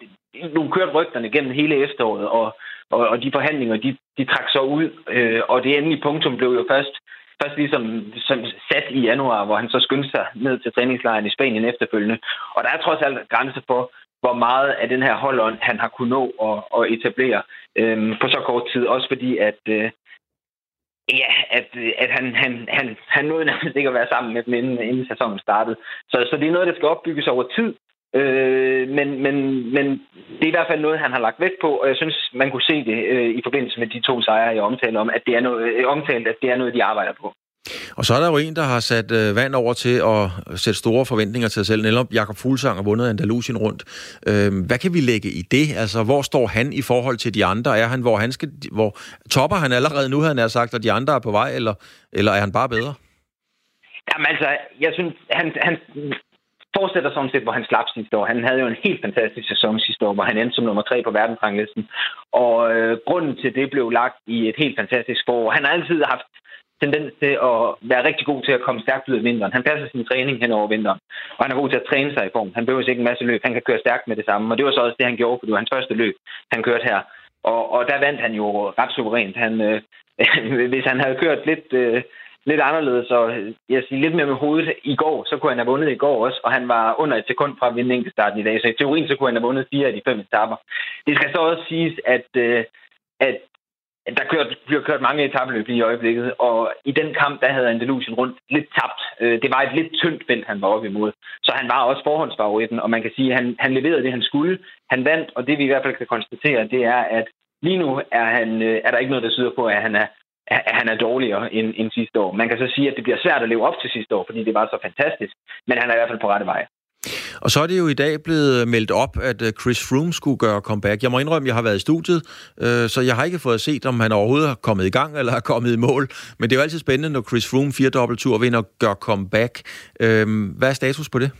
Nu kørt rygterne gennem hele efteråret, og, og, og de forhandlinger, de, de trak så ud. Øh, og det endelige punktum blev jo først, først ligesom som sat i januar, hvor han så skyndte sig ned til træningslejren i Spanien efterfølgende. Og der er trods alt grænse for, hvor meget af den her holdånd, han har kunnet nå at, at etablere øh, på så kort tid. Også fordi, at, øh, Ja, at, at han, han, han, han nåede nærmest ikke at være sammen med dem, inden, inden sæsonen startede. Så, så det er noget, der skal opbygges over tid. Øh, men, men, men det er i hvert fald noget, han har lagt vægt på, og jeg synes, man kunne se det øh, i forbindelse med de to sejre, jeg omtalte om, at det er noget, omtalt, at det er noget, de arbejder på. Og så er der jo en, der har sat øh, vand over til at sætte store forventninger til sig selv. Netop Jakob Fuglsang har vundet Andalusien rundt. Øh, hvad kan vi lægge i det? Altså, hvor står han i forhold til de andre? Er han, hvor han skal, hvor topper han allerede nu, han har sagt, at de andre er på vej, eller, eller er han bare bedre? Jamen altså, jeg synes, han, han fortsætter sådan set, hvor han slap sidste år. Han havde jo en helt fantastisk sæson sidste år, hvor han endte som nummer tre på verdensranglisten. Og øh, grunden til det blev lagt i et helt fantastisk forår. Han har altid haft tendens til at være rigtig god til at komme stærkt ud af vinteren. Han passer sin træning hen over vinteren, og han er god til at træne sig i form. Han behøver ikke en masse løb. Han kan køre stærkt med det samme, og det var så også det, han gjorde, for det var hans første løb, han kørte her. Og, og der vandt han jo ret suverænt. Han, øh, hvis han havde kørt lidt, øh, lidt anderledes, og jeg siger, lidt mere med hovedet i går, så kunne han have vundet i går også, og han var under et sekund fra at vinde starten i dag. Så i teorien, så kunne han have vundet fire af de fem etapper. Det skal så også siges, at, øh, at der kørt, bliver kørt mange etabløb i øjeblikket, og i den kamp, der havde Andalusien rundt lidt tabt. Øh, det var et lidt tyndt felt, han var op imod. Så han var også forhåndsfavoritten, og man kan sige, at han, han leverede det, han skulle. Han vandt, og det vi i hvert fald kan konstatere, det er, at lige nu er, han, øh, er der ikke noget, der syder på, at han er, at han er dårligere end, end sidste år. Man kan så sige, at det bliver svært at leve op til sidste år, fordi det var så fantastisk, men han er i hvert fald på rette vej. Og så er det jo i dag blevet meldt op, at øh, Chris Froome skulle gøre comeback. Jeg må indrømme, at jeg har været i studiet, øh, så jeg har ikke fået set, om han overhovedet har kommet i gang eller har kommet i mål. Men det er jo altid spændende, når Chris Froome fire dobbelttur vinder og gør comeback. Øhm, hvad er status på det?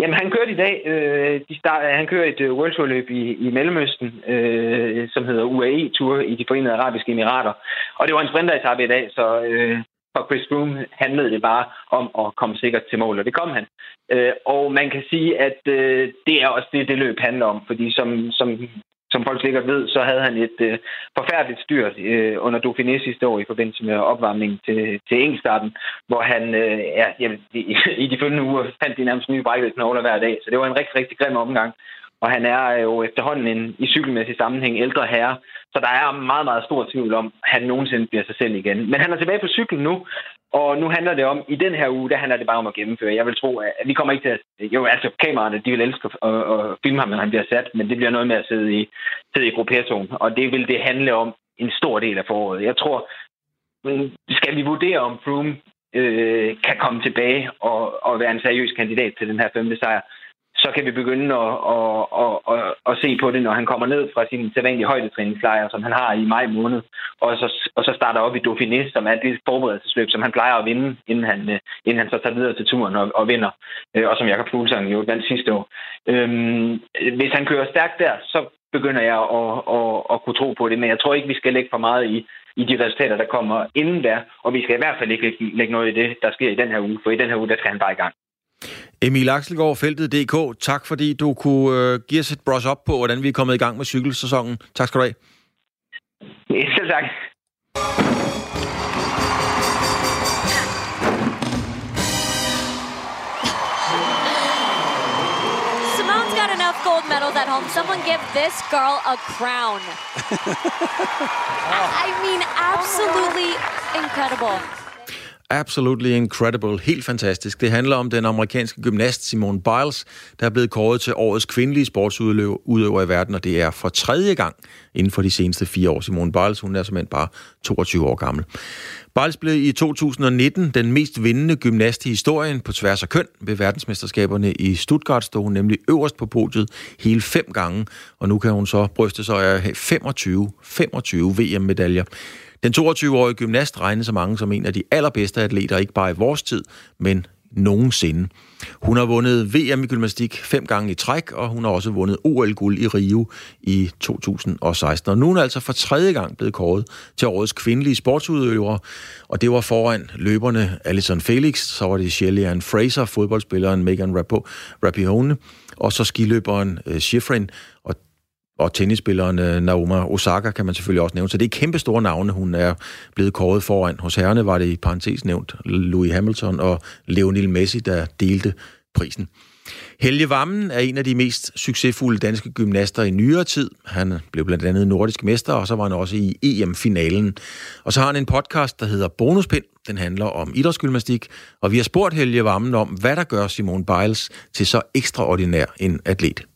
Jamen, han kørte i dag. Øh, de start, han kører et øh, World Tour løb i, i Mellemøsten, øh, som hedder UAE Tour i de Forenede Arabiske Emirater. Og det var en sprinteretappe i dag, så øh, for Chris Froome handlede det bare om at komme sikkert til mål, og det kom han. Øh, og man kan sige, at øh, det er også det, det løb handler om, fordi som, som som folk sikkert ved, så havde han et øh, forfærdeligt styr øh, under Dauphiné sidste år i forbindelse med opvarmningen til, til enkeltstarten, hvor han øh, ja, i, i de følgende uger fandt de nærmest nye brækkede knogler hver dag. Så det var en rigtig, rigtig grim omgang. Og han er øh, jo efterhånden en, i cykelmæssig sammenhæng ældre herre, så der er meget, meget stor tvivl om, at han nogensinde bliver sig selv igen. Men han er tilbage på cyklen nu, og nu handler det om, i den her uge, der handler det bare om at gennemføre. Jeg vil tro, at vi kommer ikke til at... Jo, altså kameraerne, de vil elske at, at filme ham, når han bliver sat, men det bliver noget med at sidde i, sidde i gruppetonen. Og det vil det handle om en stor del af foråret. Jeg tror, skal vi vurdere, om Froome øh, kan komme tilbage og, og være en seriøs kandidat til den her femte sejr, så kan vi begynde at, at, at, at, at se på det, når han kommer ned fra sin sædvanlige højdetræningslejr, som han har i maj måned, og så, og så starter op i Dauphiné, som er det forberedelsesløb, som han plejer at vinde, inden han, inden han så tager videre til turen og, og vinder, øh, og som Jakob Fuglsang jo vandt sidste år. Øhm, hvis han kører stærkt der, så begynder jeg at, at, at kunne tro på det, men jeg tror ikke, vi skal lægge for meget i, i de resultater, der kommer inden der, og vi skal i hvert fald ikke lægge noget i det, der sker i den her uge, for i den her uge, der skal han bare i gang. Emil Axelgaard, Feltet.dk. Tak fordi du kunne uh, give os et brush op på, hvordan vi er kommet i gang med cykelsæsonen. Tak skal du have. Ja, selv tak. Simone's got enough gold medals at home. Someone give this girl a crown. I mean, absolutely incredidible. Absolutely incredible. Helt fantastisk. Det handler om den amerikanske gymnast Simone Biles, der er blevet kåret til årets kvindelige sportsudøver i verden, og det er for tredje gang inden for de seneste fire år. Simone Biles, hun er simpelthen bare 22 år gammel. Biles blev i 2019 den mest vindende gymnast i historien på tværs af køn. Ved verdensmesterskaberne i Stuttgart stod hun nemlig øverst på podiet hele fem gange, og nu kan hun så bryste sig af 25, 25 VM-medaljer. Den 22-årige gymnast regnes så mange som en af de allerbedste atleter, ikke bare i vores tid, men nogensinde. Hun har vundet VM i gymnastik fem gange i træk, og hun har også vundet OL-guld i Rio i 2016. Og nu er hun altså for tredje gang blevet kåret til årets kvindelige sportsudøvere, og det var foran løberne Alison Felix, så var det Shelley Fraser, fodboldspilleren Megan Rapinoe, og så skiløberen øh, Schifrin, og og tennisspilleren Naomi Naoma Osaka kan man selvfølgelig også nævne. Så det er kæmpe store navne, hun er blevet kåret foran. Hos herrene var det i parentes nævnt Louis Hamilton og Lionel Messi, der delte prisen. Helge Vammen er en af de mest succesfulde danske gymnaster i nyere tid. Han blev blandt andet nordisk mester, og så var han også i EM-finalen. Og så har han en podcast, der hedder Bonuspind. Den handler om idrætsgymnastik, og vi har spurgt Helge Vammen om, hvad der gør Simone Biles til så ekstraordinær en atlet.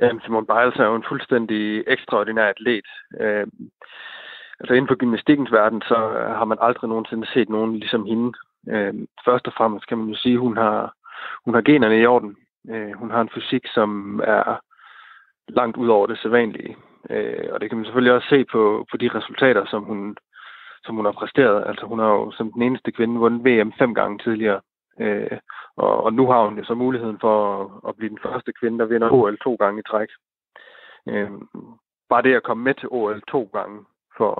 Jamen, Simon Biles er jo en fuldstændig ekstraordinær atlet. Øh, altså inden for gymnastikkens verden, så øh, har man aldrig nogensinde set nogen ligesom hende. Øh, først og fremmest kan man jo sige, at hun har, hun har generne i orden. Øh, hun har en fysik, som er langt ud over det sædvanlige. Øh, og det kan man selvfølgelig også se på, på de resultater, som hun, som hun har præsteret. Altså hun har jo som den eneste kvinde vundet VM fem gange tidligere. Øh, og, og nu har hun jo så muligheden for at, at blive den første kvinde, der vinder OL to gange i træk. Øh, bare det at komme med til OL to gange for,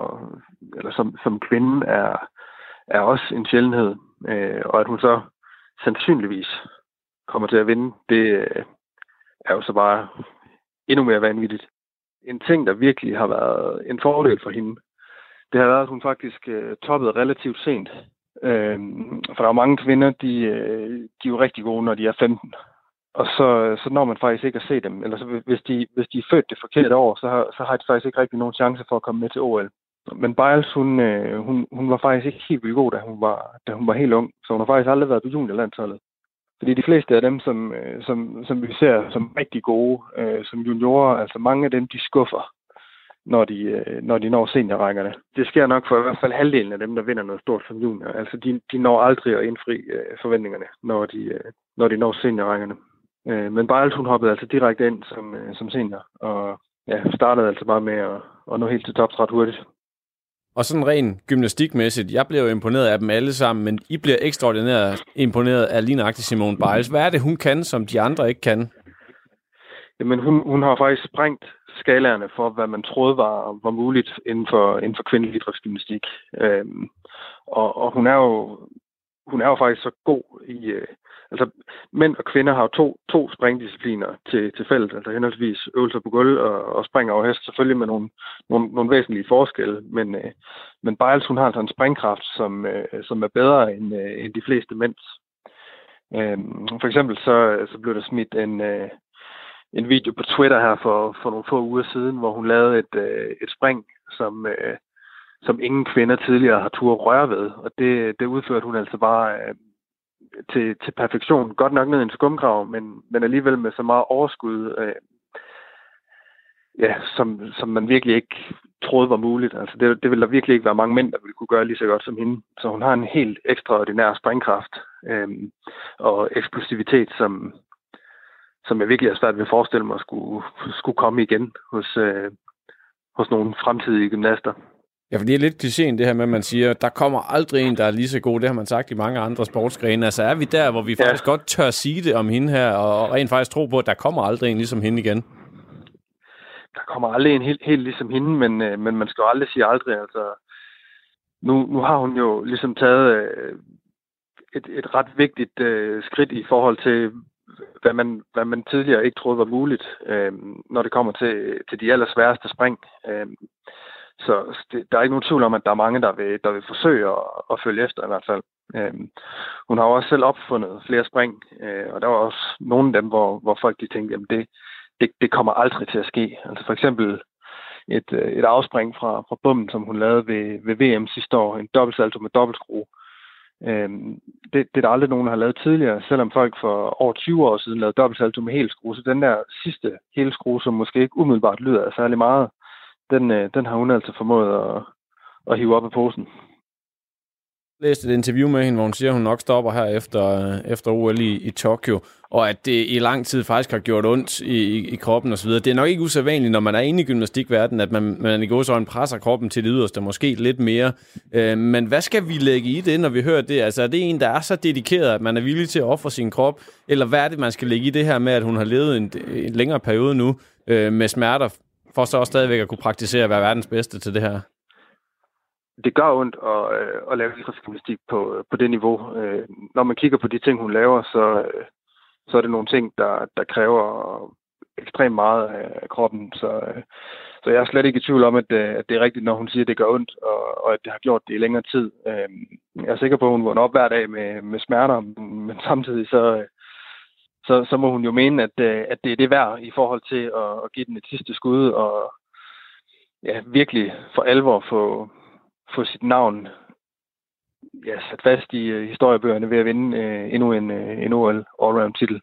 eller som, som kvinde er, er også en sjældenhed. Øh, og at hun så sandsynligvis kommer til at vinde, det øh, er jo så bare endnu mere vanvittigt. En ting, der virkelig har været en fordel for hende, det har været, at hun faktisk øh, toppede relativt sent Øh, for der er mange kvinder, de, øh, de er jo rigtig gode, når de er 15. Og så, så når man faktisk ikke at se dem. Eller så hvis de, hvis de er født det forkerte år, så har, så har de faktisk ikke rigtig nogen chance for at komme med til OL. Men Biles, hun, øh, hun, hun var faktisk ikke helt vildt god, da hun, var, da hun var helt ung. Så hun har faktisk aldrig været på juniorlandsholdet. Fordi de fleste af dem, som, øh, som, som vi ser som rigtig gode, øh, som juniorer, altså mange af dem, de skuffer når de, øh, når de når seniorrækkerne. Det sker nok for i hvert fald halvdelen af dem, der vinder noget stort som junior. Altså, de, de når aldrig at indfri øh, forventningerne, når de, øh, når de når seniorrækkerne. Men Biles, hun hoppede altså direkte ind som, som senior, og ja, startede altså bare med at, at nå helt til tops ret hurtigt. Og sådan rent gymnastikmæssigt, jeg bliver jo imponeret af dem alle sammen, men I bliver ekstraordinært imponeret af lige nøjagtigt Simone Biles. Hvad er det, hun kan, som de andre ikke kan? Jamen, hun, hun har faktisk sprængt skalaerne for, hvad man troede var, var muligt inden for, inden for kvindelig idrætsgymnastik. Øhm, og, og hun er jo hun er jo faktisk så god i, øh, altså mænd og kvinder har jo to, to springdiscipliner til, til felt, altså henholdsvis øvelser på gulv og, og spring over hest, selvfølgelig med nogle, nogle, nogle væsentlige forskelle, men, øh, men Biles, hun har altså en springkraft, som, øh, som er bedre end, øh, end de fleste mænds. Øh, for eksempel så, så blev der smidt en, øh, en video på Twitter her for, for nogle få uger siden, hvor hun lavede et, øh, et spring, som, øh, som ingen kvinder tidligere har tur røre ved. Og det, det udførte hun altså bare øh, til, til perfektion. Godt nok ned i en skumgrav, men, men alligevel med så meget overskud, øh, ja, som, som man virkelig ikke troede var muligt. Altså det, det ville der virkelig ikke være mange mænd, der ville kunne gøre lige så godt som hende. Så hun har en helt ekstraordinær springkraft øh, og eksplosivitet, som, som jeg virkelig har svært ved at forestille mig skulle, skulle komme igen hos, øh, hos nogle fremtidige gymnaster. Ja, for det er lidt klichéen det her med, at man siger, der kommer aldrig en, der er lige så god. Det har man sagt i mange andre sportsgrene. Altså er vi der, hvor vi ja. faktisk godt tør sige det om hende her, og rent faktisk tro på, at der kommer aldrig en ligesom hende igen? Der kommer aldrig en helt, helt ligesom hende, men, øh, men man skal jo aldrig sige aldrig. Altså, nu, nu har hun jo ligesom taget øh, et, et ret vigtigt øh, skridt i forhold til, hvad man, hvad man tidligere ikke troede var muligt, øh, når det kommer til, til de allersværeste spring. Øh, så det, der er ikke nogen tvivl om, at der er mange, der vil, der vil forsøge at, at følge efter i hvert fald. Øh, hun har jo også selv opfundet flere spring, øh, og der var også nogle af dem, hvor, hvor folk de tænkte, at det, det, det kommer aldrig til at ske. Altså for eksempel et, øh, et afspring fra, fra bummen, som hun lavede ved, ved VM sidste år, en dobbeltsalto med dobbeltskrue. Øh, det, det er der aldrig nogen, der har lavet tidligere, selvom folk for over 20 år siden lavede dobbeltsalto med helskrue. Så den der sidste helskrue, som måske ikke umiddelbart lyder af særlig meget, den, øh, den har hun altså formået at, at hive op af posen. Jeg læste et interview med hende, hvor hun siger, at hun nok stopper her efter, øh, efter OL i, i Tokyo, og at det i lang tid faktisk har gjort ondt i, i, i kroppen osv. Det er nok ikke usædvanligt, når man er inde i gymnastikverdenen, at man, man i en presser kroppen til det yderste, måske lidt mere. Øh, men hvad skal vi lægge i det, når vi hører det? Altså er det en, der er så dedikeret, at man er villig til at ofre sin krop, eller hvad er det, man skal lægge i det her med, at hun har levet en, en længere periode nu øh, med smerter for så også stadigvæk at kunne praktisere at være verdens bedste til det her? Det gør ondt at, øh, at lave idrætsgymnastik på, på det niveau. Øh, når man kigger på de ting, hun laver, så, øh, så er det nogle ting, der, der kræver ekstremt meget af kroppen. Så, øh, så jeg er slet ikke i tvivl om, at, øh, at det er rigtigt, når hun siger, at det gør ondt, og, og at det har gjort det i længere tid. Øh, jeg er sikker på, at hun vågner op hver dag med, med smerter, men samtidig så, så, så må hun jo mene, at, øh, at det er det værd i forhold til at, at give den et sidste skud og ja, virkelig for alvor få, få sit navn ja, sat fast i øh, historiebøgerne ved at vinde øh, endnu en, øh, en OL allround titel.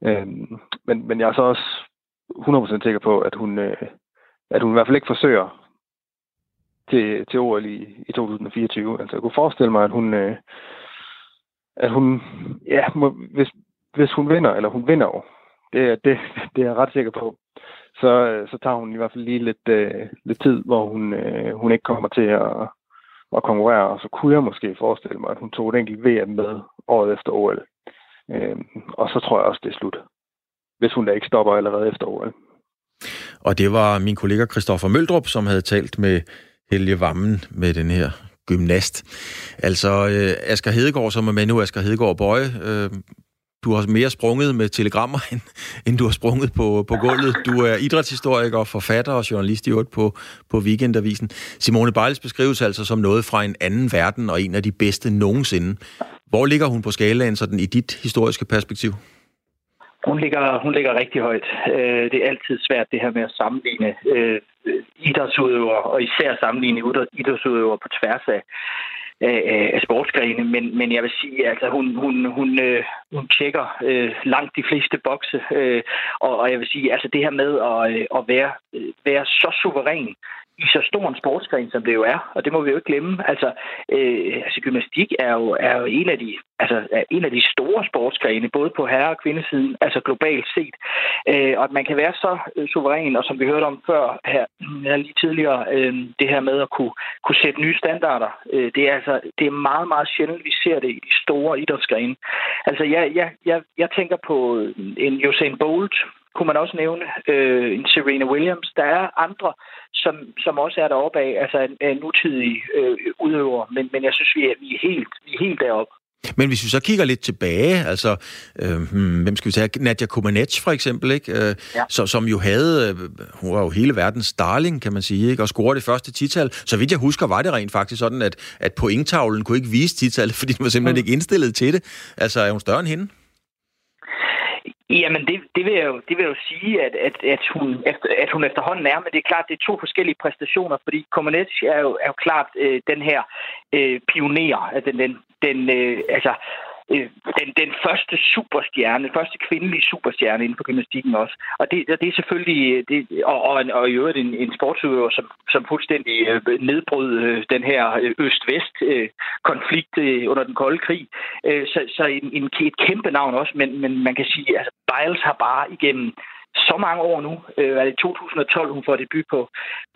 Uh, øhm, men, men jeg er så også 100% sikker på, at hun, øh, at hun i hvert fald ikke forsøger til, til OL i, i 2024. Altså jeg kunne forestille mig, at hun, øh, at hun ja, må, hvis, hvis hun vinder, eller hun vinder jo, det, det, det er jeg ret sikker på, så, øh, så tager hun i hvert fald lige lidt, øh, lidt tid, hvor hun, øh, hun ikke kommer til at, at konkurrere, og så kunne jeg måske forestille mig, at hun tog et enkelt VM med året efter OL. Øh, og så tror jeg også, det er slut, hvis hun da ikke stopper allerede efter OL. Og det var min kollega Christoffer Møldrup, som havde talt med Helge Vammen med den her gymnast. Altså øh, Asger Hedegaard, som er med nu, Asger Hedegaard Bøje, øh, du har mere sprunget med telegrammer, end, end du har sprunget på, på gulvet. Du er idrætshistoriker, forfatter og journalist i øvrigt på, på Weekendavisen. Simone Bejles beskrives altså som noget fra en anden verden og en af de bedste nogensinde. Hvor ligger hun på skalaen sådan i dit historiske perspektiv? Hun ligger, hun ligger rigtig højt. Øh, det er altid svært det her med at sammenligne øh, idrætsudøvere, og især sammenligne idrætsudøvere på tværs af, af, sportsgrene, men, men jeg vil sige, altså hun, hun, hun, øh, hun tjekker øh, langt de fleste bokse, øh, og, og jeg vil sige, altså det her med at, øh, at være, øh, være så suveræn i så stor en sportsgren, som det jo er, og det må vi jo ikke glemme. Altså, øh, altså gymnastik er jo, er jo en, af de, altså, er en af de store sportsgrene, både på herre- og kvindesiden, altså globalt set. Øh, og at man kan være så øh, suveræn, og som vi hørte om før her, her lige tidligere, øh, det her med at kunne, kunne sætte nye standarder, øh, det, er altså, det er meget, meget sjældent, vi ser det i de store idrætsgrene. Altså, jeg, jeg, jeg, jeg tænker på øh, en Usain Bolt, kunne man også nævne øh, en Serena Williams. Der er andre, som, som også er deroppe af, altså en, en nutidig øh, udøver, men, men jeg synes, vi er, vi er, helt, vi er helt deroppe. Men hvis vi så kigger lidt tilbage, altså, øh, hmm, hvem skal vi tage? Nadia Comaneci for eksempel, ikke? Øh, ja. så, som jo havde, øh, hun var jo hele verdens darling, kan man sige, ikke? og scorede det første tital. Så vidt jeg husker, var det rent faktisk sådan, at, at pointtavlen kunne ikke vise titallet, fordi den var simpelthen mm. ikke indstillet til det. Altså, er hun større end hende? Jamen, det, det, vil jeg jo, det vil jeg jo sige, at, at, at, hun, efter, at hun efterhånden er, men det er klart, det er to forskellige præstationer, fordi Comaneci er jo, er jo klart øh, den her øh, pioner, den, den, den øh, altså, øh, den, den første superstjerne, første kvindelige superstjerne inden for gymnastikken også. Og det, det er selvfølgelig, øh, det, og, og, og i øvrigt en, en sportsudøver, som, som fuldstændig øh, nedbrød øh, den her øh, øst-vest-konflikt øh, øh, under den kolde krig. Øh, så så en, en, et kæmpe navn også, men, men man kan sige, at altså, Biles har bare igennem så mange år nu. Øh, er det 2012, hun får debut på,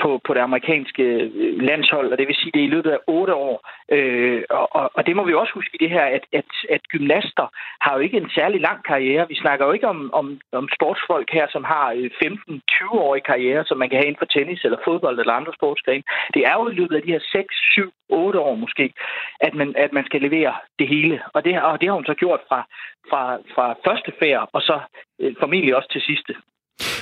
på, på det amerikanske øh, landshold, og det vil sige, det er i løbet af otte år. Øh, og, og det må vi også huske i det her, at, at, at gymnaster har jo ikke en særlig lang karriere. Vi snakker jo ikke om, om, om sportsfolk her, som har øh, 15-20 år i karriere, som man kan have inden for tennis eller fodbold eller andre sportsgrene. Det er jo i løbet af de her 6, 7, 8 år måske, at man, at man skal levere det hele. Og det, og det har hun så gjort fra, fra, fra første færd, og så øh, formentlig også til sidste.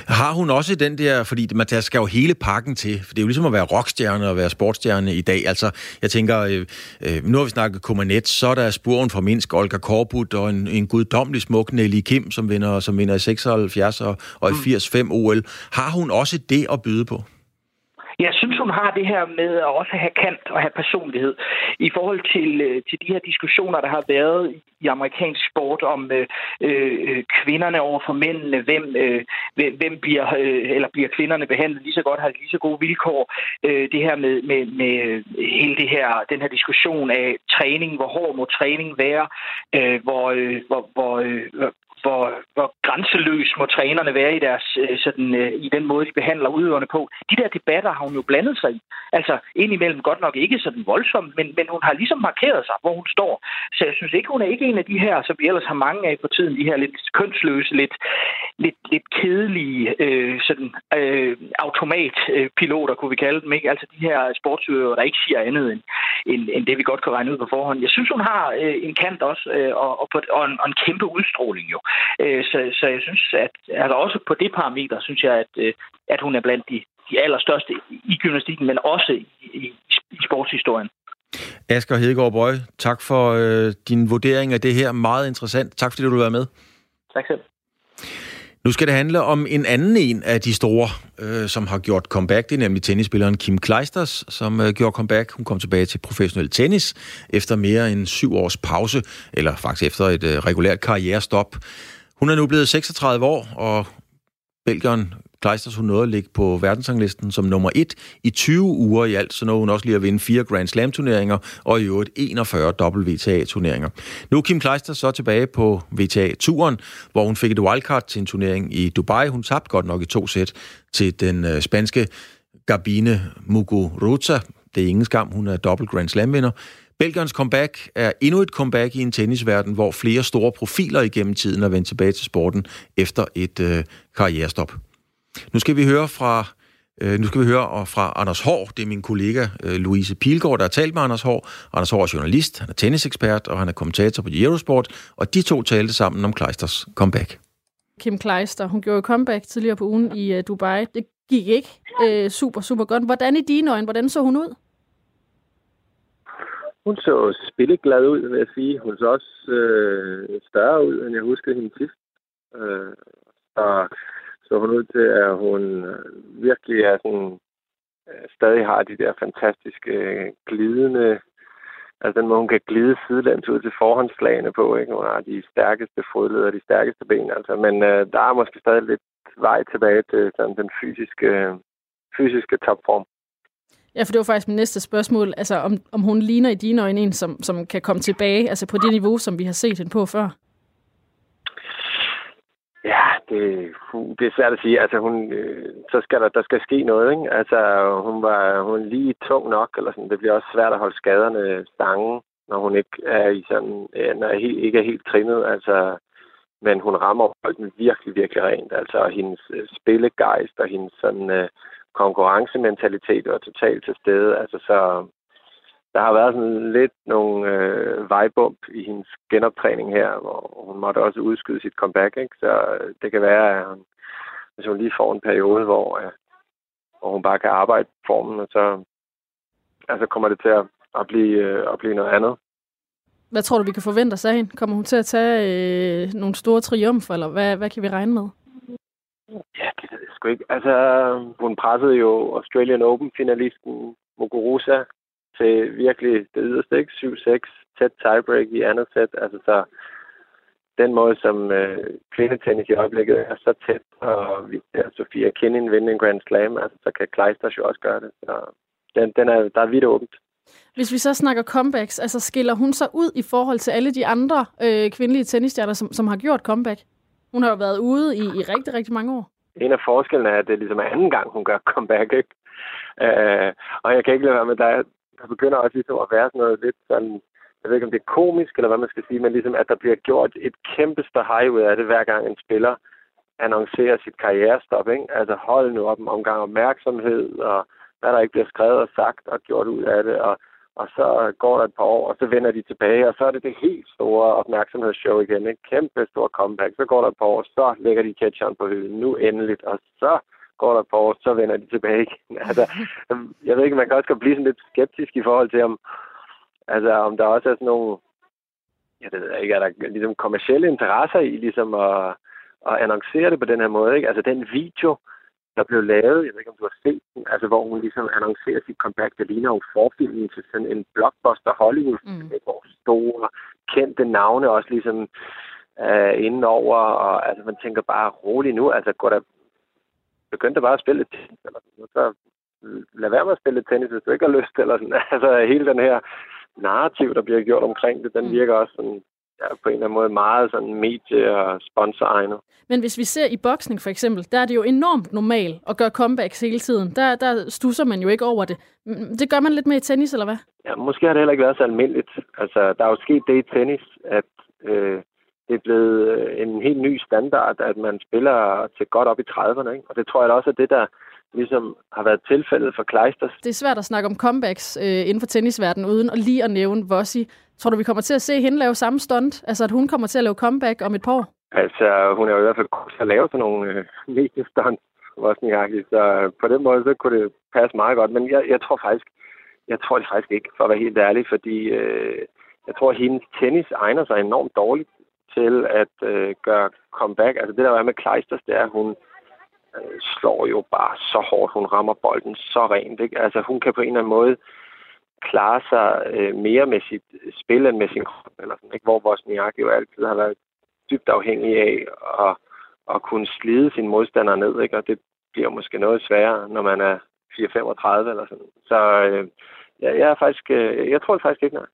Har hun også den der, fordi man skal jo hele pakken til, for det er jo ligesom at være rockstjerne og være sportsstjerne i dag. Altså, jeg tænker, øh, øh, nu har vi snakket Komanet, så er der spuren fra Minsk, Olga Korbut og en, en guddommelig smuk Nelly Kim, som vinder, som vinder i 76 og, og i 85 mm. OL. Har hun også det at byde på? Jeg synes, hun har det her med at også have kant og have personlighed. I forhold til, øh, til de her diskussioner, der har været i amerikansk sport om øh, øh kvinderne over for mændene, hvem, øh, hvem bliver, øh, eller bliver kvinderne behandlet lige så godt, har lige så gode vilkår. Øh, det her med, med, med hele det her, den her diskussion af træning, hvor hård må træning være, øh, hvor, øh, hvor, hvor, øh, hvor, hvor grænseløs må trænerne være i, deres, øh, sådan, øh, i den måde, de behandler udøverne på. De der debatter har hun jo blandet sig i. Altså indimellem godt nok ikke sådan voldsomt, men, men hun har ligesom markeret sig, hvor hun står. Så jeg synes ikke, hun er ikke en af de her, som vi ellers har mange af på tiden, de her lidt kønsløse, lidt, lidt, lidt kedelige øh, sådan, øh, automatpiloter, kunne vi kalde dem. Ikke? Altså de her sportsudøvere, der ikke siger andet end, end, end det, vi godt kan regne ud på forhånd. Jeg synes, hun har øh, en kant også, øh, og, og, på, og, en, og en kæmpe udstråling jo. Øh, så, så jeg synes, at altså også på det parameter, synes jeg, at, øh, at hun er blandt de, de allerstørste i gymnastikken, men også i, i, sportshistorien. Asger Hedegaard Bøje, tak for øh, din vurdering af det her. Meget interessant. Tak fordi du var med. Tak selv. Nu skal det handle om en anden en af de store, øh, som har gjort comeback. Det er nemlig tennisspilleren Kim Kleisters, som øh, gjorde comeback. Hun kom tilbage til professionel tennis efter mere end syv års pause, eller faktisk efter et øh, regulært karrierestop. Hun er nu blevet 36 år, og Belgien Kleisters hun nåede at ligge på verdensranglisten som nummer et i 20 uger i alt, så nåede hun også lige at vinde fire Grand Slam-turneringer og i øvrigt 41 WTA-turneringer. Nu er Kim Kleister så tilbage på WTA-turen, hvor hun fik et wildcard til en turnering i Dubai. Hun tabte godt nok i to sæt til den øh, spanske Gabine Muguruza. Det er ingen skam, hun er dobbelt Grand Slam-vinder. Belgiens comeback er endnu et comeback i en tennisverden, hvor flere store profiler igennem tiden er vendt tilbage til sporten efter et øh, karrierestop. Nu skal vi høre fra øh, nu skal vi høre fra Anders Hård. Det er min kollega øh, Louise Pilgaard, der har talt med Anders Hård. Anders Hård er journalist, han er tennisekspert, og han er kommentator på Eurosport, og de to talte sammen om Kleisters comeback. Kim Kleister, hun gjorde comeback tidligere på ugen i uh, Dubai. Det gik ikke uh, super, super godt. Hvordan i dine øjne, hvordan så hun ud? Hun så spilleglad ud, vil jeg sige. Hun så også øh, større ud, end jeg huskede hende sidst. Øh, og så hun ud til, at hun øh, virkelig er sådan, øh, stadig har de der fantastiske øh, glidende, altså den måde, hun kan glide sidelæns ud til forhåndslagene på, ikke? Hun har de stærkeste fodleder og de stærkeste ben, altså. Men øh, der er måske stadig lidt vej tilbage til sådan, den fysiske, fysiske topform. Ja, for det var faktisk min næste spørgsmål. Altså, om, om hun ligner i dine øjne en, som, som kan komme tilbage altså på det niveau, som vi har set hende på før? Ja, det, øh, det er svært at sige. Altså, hun, øh, så skal der, der skal ske noget, ikke? Altså, hun var hun lige tung nok, eller sådan. Det bliver også svært at holde skaderne stangen, når hun ikke er i sådan, når helt, ikke er helt trimmet. Altså, men hun rammer bolden virkelig, virkelig rent. Altså, hendes øh, spillegejst og hendes sådan, øh, konkurrencementalitet var totalt til stede. Altså, så, der har været sådan lidt nogle øh, vejbump i hendes genoptræning her, hvor hun måtte også udskyde sit comeback. Ikke? Så øh, det kan være, at hun, hvis hun lige får en periode, hvor, øh, hvor hun bare kan arbejde formen, og så altså kommer det til at, at, blive, øh, at blive noget andet. Hvad tror du, vi kan forvente os af hende? Kommer hun til at tage øh, nogle store triumfer, eller hvad, hvad kan vi regne med? Ja, det ved jeg sgu ikke. Altså, hun pressede jo Australian Open-finalisten Muguruza til virkelig det yderste, ikke? 7-6, tæt tiebreak i andet sæt. Altså, så den måde, som øh, kvindetennis i øjeblikket er så tæt, og vi ser Sofia Kinnin vinde en Grand Slam, altså, så kan Kleisters jo også gøre det. Så den, den er, der er vidt åbent. Hvis vi så snakker comebacks, altså skiller hun sig ud i forhold til alle de andre øh, kvindelige tennisstjerner, som, som har gjort comeback? Hun har jo været ude i, i rigtig, rigtig mange år. En af forskellene er, at det ligesom er anden gang, hun gør comeback, ikke? Øh, og jeg kan ikke lade være med, der, der begynder også ligesom at være sådan noget lidt sådan, jeg ved ikke, om det er komisk, eller hvad man skal sige, men ligesom, at der bliver gjort et kæmpe high ud af det, hver gang en spiller annoncerer sit karrierestop, ikke? Altså hold nu op en omgang opmærksomhed, og hvad der ikke bliver skrevet og sagt og gjort ud af det, og, og så går der et par år, og så vender de tilbage, og så er det det helt store opmærksomhedsshow igen, ikke? kæmpe stor comeback. Så går der et par år, så lægger de catcheren på hylden, nu endeligt, og så går der et par år, så vender de tilbage igen. Altså, jeg ved ikke, man kan også blive sådan lidt skeptisk i forhold til, om, altså, om der også er sådan nogle, jeg ved ikke, er der ligesom kommersielle interesser i ligesom at, at annoncere det på den her måde, ikke? Altså den video, der blev lavet, jeg ved ikke, om du har set den, altså hvor hun ligesom annoncerer sit comeback, det ligner jo forfilmen til sådan en blockbuster Hollywood, mm. hvor store, kendte navne også ligesom øh, indenover, og altså man tænker bare roligt nu, altså går der, begyndte bare at spille tennis, eller så lad være med at spille tennis, hvis du ikke har lyst, eller sådan, altså hele den her narrativ, der bliver gjort omkring det, den mm. virker også sådan er på en eller anden måde meget sådan medie- og sponsoregnet. Men hvis vi ser i boksning for eksempel, der er det jo enormt normalt at gøre comebacks hele tiden. Der, der stusser man jo ikke over det. Det gør man lidt med i tennis, eller hvad? Ja, måske har det heller ikke været så almindeligt. Altså, der er jo sket det i tennis, at øh, det er blevet en helt ny standard, at man spiller til godt op i 30'erne. Ikke? Og det tror jeg da også er det, der ligesom har været tilfældet for Kleisters. Det er svært at snakke om comebacks øh, inden for tennisverdenen, uden at lige at nævne Vossi. Tror du, vi kommer til at se hende lave samme stunt? Altså, at hun kommer til at lave comeback om et par år? Altså, hun er jo i hvert fald god til at lave sådan nogle øh, mediestunts, Wozniacki, så øh, på den måde, så kunne det passe meget godt. Men jeg, jeg tror faktisk, jeg tror det faktisk ikke, for at være helt ærlig, fordi øh, jeg tror, at hendes tennis egner sig enormt dårligt til at øh, gøre comeback. Altså det der var med Kleisters, det er, at hun øh, slår jo bare så hårdt. Hun rammer bolden så rent. Ikke? Altså hun kan på en eller anden måde klare sig øh, mere med sit spil end med sin krop, eller sådan, ikke? hvor Wozniak jo altid har været dybt afhængig af at, at kunne slide sine modstandere ned, ikke? og det bliver måske noget sværere, når man er 4-35 eller sådan. Så øh, jeg, jeg, er faktisk, øh, jeg tror det faktisk ikke, nej.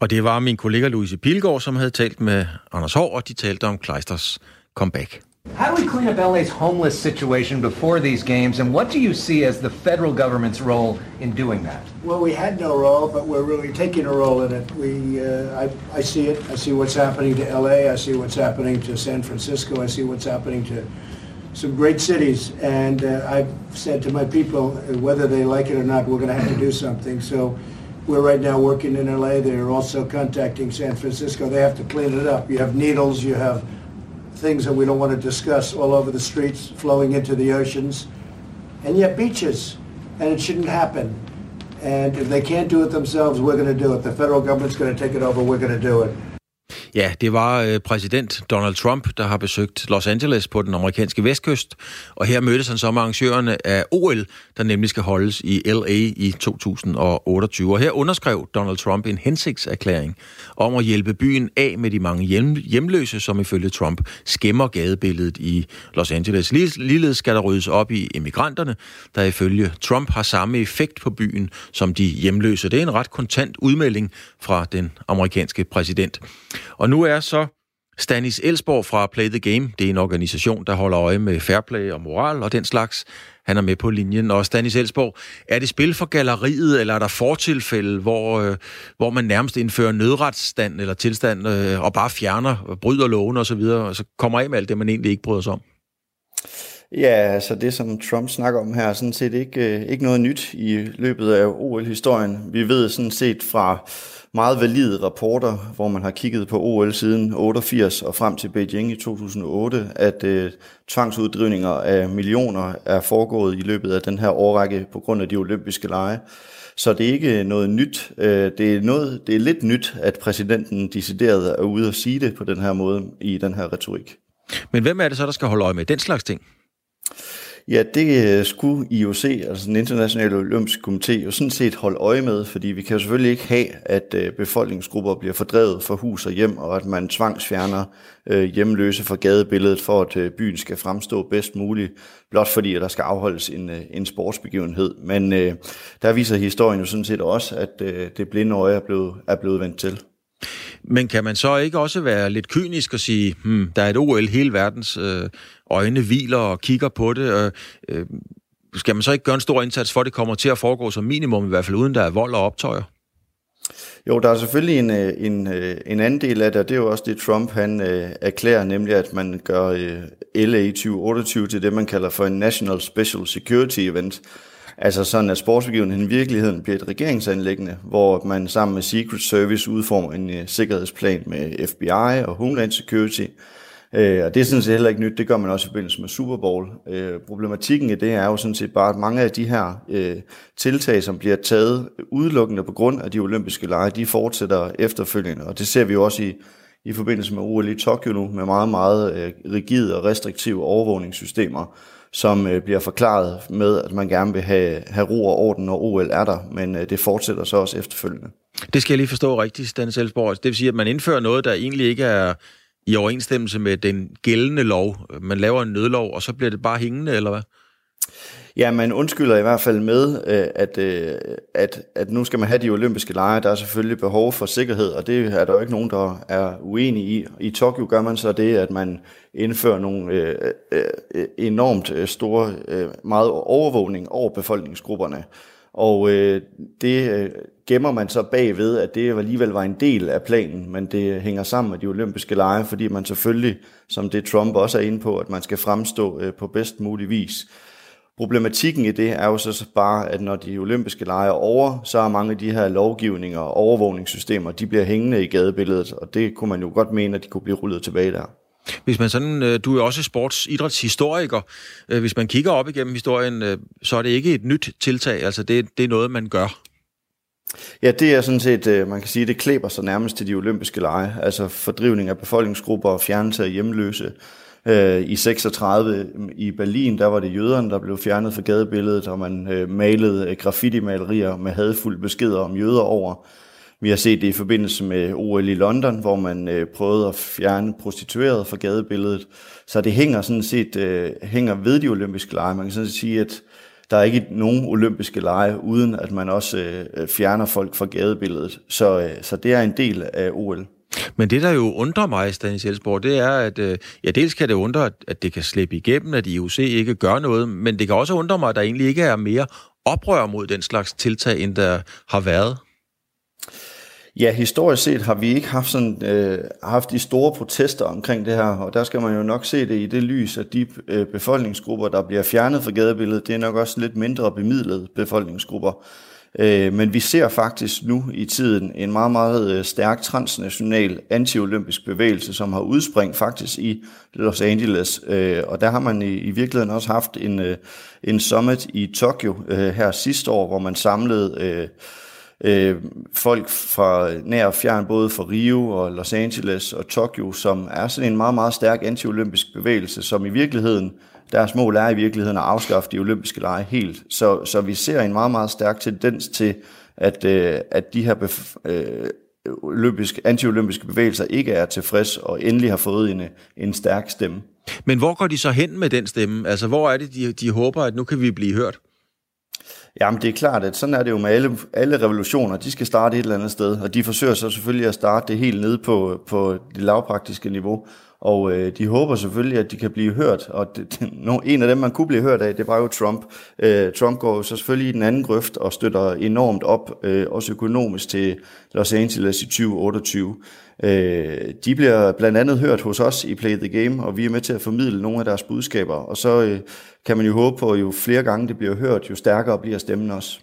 Og det var min kollega Louise Pilgaard, som havde talt med Anders Hård, og de talte om Kleisters comeback. How do we clean up LA's homeless situation before these games, and what do you see as the federal government's role in doing that? Well, we had no role, but we're really taking a role in it. We, uh, I, I see it. I see what's happening to LA. I see what's happening to San Francisco. I see what's happening to some great cities. And uh, I've said to my people, uh, whether they like it or not, we're going to have to do something. So we're right now working in LA. They're also contacting San Francisco. They have to clean it up. You have needles. You have things that we don't want to discuss all over the streets, flowing into the oceans, and yet beaches, and it shouldn't happen. And if they can't do it themselves, we're going to do it. The federal government's going to take it over. We're going to do it. Ja, det var øh, præsident Donald Trump, der har besøgt Los Angeles på den amerikanske vestkyst, og her mødtes han så med arrangørerne af OL, der nemlig skal holdes i LA i 2028. Og her underskrev Donald Trump en hensigtserklæring om at hjælpe byen af med de mange hjem, hjemløse, som ifølge Trump skæmmer gadebilledet i Los Angeles. Ligeledes skal der ryddes op i emigranterne, der ifølge Trump har samme effekt på byen som de hjemløse. Det er en ret kontant udmelding fra den amerikanske præsident. Og nu er så Stanis Elsborg fra Play the Game. Det er en organisation, der holder øje med fair play og moral og den slags. Han er med på linjen. Og Stanis Elsborg, er det spil for galleriet, eller er der fortilfælde, hvor, øh, hvor man nærmest indfører nødretsstand eller tilstand øh, og bare fjerner, bryder loven og så videre, og så kommer af med alt det, man egentlig ikke bryder sig om? Ja, altså det, som Trump snakker om her, er sådan set ikke, øh, ikke noget nyt i løbet af OL-historien. Vi ved sådan set fra meget valide rapporter, hvor man har kigget på OL siden 88 og frem til Beijing i 2008, at øh, tvangsuddrivninger af millioner er foregået i løbet af den her årrække på grund af de olympiske lege. Så det er ikke noget nyt. Øh, det er, noget, det er lidt nyt, at præsidenten decideret er ude og sige det på den her måde i den her retorik. Men hvem er det så, der skal holde øje med den slags ting? Ja, det øh, skulle IOC, altså den internationale olympiske komité, jo sådan set holde øje med, fordi vi kan jo selvfølgelig ikke have, at øh, befolkningsgrupper bliver fordrevet fra hus og hjem, og at man tvangsfjerner øh, hjemløse fra gadebilledet, for at byen skal fremstå bedst muligt, blot fordi at der skal afholdes en, en sportsbegivenhed. Men øh, der viser historien jo sådan set også, at øh, det blinde øje er blevet, er blevet vendt til. Men kan man så ikke også være lidt kynisk og sige, hmm, der er et OL, hele verdens øh, øjne hviler og kigger på det, øh, øh, skal man så ikke gøre en stor indsats for, at det kommer til at foregå som minimum, i hvert fald uden der er vold og optøjer? Jo, der er selvfølgelig en, øh, en, øh, en anden del af det, og det er jo også det, Trump han øh, erklærer, nemlig at man gør øh, LA 2028 til det, man kalder for en National Special Security Event. Altså sådan, at sportsbegivenheden i virkeligheden bliver et regeringsanlæggende, hvor man sammen med Secret Service udformer en uh, sikkerhedsplan med FBI og Homeland Security. Øh, og det er sådan set heller ikke nyt, det gør man også i forbindelse med Super Bowl. Øh, problematikken i det er jo sådan set bare, at mange af de her øh, tiltag, som bliver taget udelukkende på grund af de olympiske lege, de fortsætter efterfølgende. Og det ser vi jo også i, i forbindelse med OL i Tokyo nu, med meget, meget øh, rigide og restriktive overvågningssystemer som øh, bliver forklaret med, at man gerne vil have, have ro og orden, når OL er der, men øh, det fortsætter så også efterfølgende. Det skal jeg lige forstå rigtigt, Dan Selsborg. Det vil sige, at man indfører noget, der egentlig ikke er i overensstemmelse med den gældende lov. Man laver en nødlov, og så bliver det bare hængende, eller hvad? Ja, man undskylder i hvert fald med, øh, at, øh, at, at nu skal man have de olympiske lege. Der er selvfølgelig behov for sikkerhed, og det er der jo ikke nogen, der er uenige i. I Tokyo gør man så det, at man indfører nogle øh, øh, enormt øh, store, øh, meget overvågning over befolkningsgrupperne. Og øh, det øh, gemmer man så bagved, at det alligevel var en del af planen, men det hænger sammen med de olympiske lege, fordi man selvfølgelig, som det Trump også er inde på, at man skal fremstå øh, på bedst mulig vis. Problematikken i det er jo så bare, at når de olympiske lege er over, så er mange af de her lovgivninger og overvågningssystemer, de bliver hængende i gadebilledet, og det kunne man jo godt mene, at de kunne blive rullet tilbage der. Hvis man sådan, øh, du er også sportsidrætshistoriker, øh, hvis man kigger op igennem historien, øh, så er det ikke et nyt tiltag, altså det, det er noget, man gør. Ja, det er sådan set, man kan sige, det klæber sig nærmest til de olympiske lege, altså fordrivning af befolkningsgrupper og fjernelse af hjemløse, Øh, I 36 mm, i Berlin, der var det jøderne, der blev fjernet fra gadebilledet, og man øh, malede øh, graffiti-malerier med hadfulde beskeder om jøder over. Vi har set det i forbindelse med OL i London, hvor man øh, prøvede at fjerne prostituerede fra gadebilledet. Så det hænger sådan set øh, hænger ved de olympiske lege. Man kan sådan sige, at der er ikke nogen olympiske lege, uden at man også øh, fjerner folk fra gadebilledet. Så, øh, så det er en del af OL. Men det, der jo undrer mig, Stanis Elsborg, det er, at øh, ja, dels kan det undre, at det kan slippe igennem, at IOC ikke gør noget, men det kan også undre mig, at der egentlig ikke er mere oprør mod den slags tiltag, end der har været. Ja, historisk set har vi ikke haft, sådan, øh, haft de store protester omkring det her, og der skal man jo nok se det i det lys, at de øh, befolkningsgrupper, der bliver fjernet fra gadebilledet, det er nok også lidt mindre bemidlede befolkningsgrupper. Øh, men vi ser faktisk nu i tiden en meget, meget øh, stærk transnational antiolympisk bevægelse, som har udspring faktisk i Los Angeles. Øh, og der har man i, i virkeligheden også haft en, øh, en summit i Tokyo øh, her sidste år, hvor man samlede øh, øh, folk fra nær og fjern, både fra Rio og Los Angeles og Tokyo, som er sådan en meget, meget stærk anti-olympisk bevægelse, som i virkeligheden deres mål er i virkeligheden at afskaffe de olympiske lege helt. Så, så vi ser en meget, meget stærk tendens til, at, øh, at de her bef- øh, olympisk, anti-olympiske bevægelser ikke er tilfreds og endelig har fået en, en stærk stemme. Men hvor går de så hen med den stemme? Altså, hvor er det, de, de håber, at nu kan vi blive hørt? Jamen, det er klart, at sådan er det jo med alle, alle revolutioner. De skal starte et eller andet sted, og de forsøger så selvfølgelig at starte det helt nede på, på det lavpraktiske niveau. Og øh, de håber selvfølgelig, at de kan blive hørt, og det, det, no, en af dem, man kunne blive hørt af, det var jo Trump. Øh, Trump går jo så selvfølgelig i den anden grøft og støtter enormt op, øh, også økonomisk til Los Angeles i 2028. Øh, de bliver blandt andet hørt hos os i Play the Game, og vi er med til at formidle nogle af deres budskaber. Og så øh, kan man jo håbe på, at jo flere gange det bliver hørt, jo stærkere bliver stemmen også.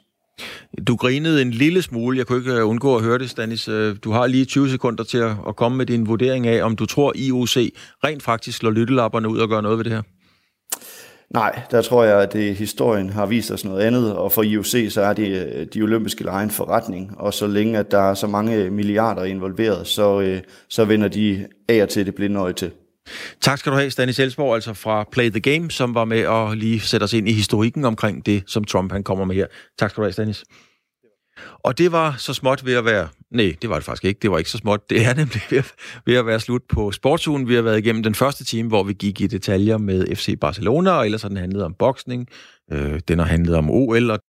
Du grinede en lille smule. Jeg kunne ikke øh, undgå at høre det, Stanis. Øh, du har lige 20 sekunder til at komme med din vurdering af, om du tror, IOC rent faktisk slår lyttelapperne ud og gør noget ved det her. Nej, der tror jeg, at det, historien har vist os noget andet, og for IOC så er det øh, de olympiske lege en forretning, og så længe at der er så mange øh, milliarder involveret, så, øh, så vender de af og til det blinde øje til. Tak skal du have, Stanis Elsborg, altså fra Play the Game, som var med at lige sætte os ind i historikken omkring det, som Trump han kommer med her. Tak skal du have, Stanis. Og det var så småt ved at være... Nej, det var det faktisk ikke. Det var ikke så småt. Det er nemlig ved at, ved at være slut på sportsugen. Vi har været igennem den første time, hvor vi gik i detaljer med FC Barcelona, og ellers har den handlet om boksning. Øh, den har handlet om OL, og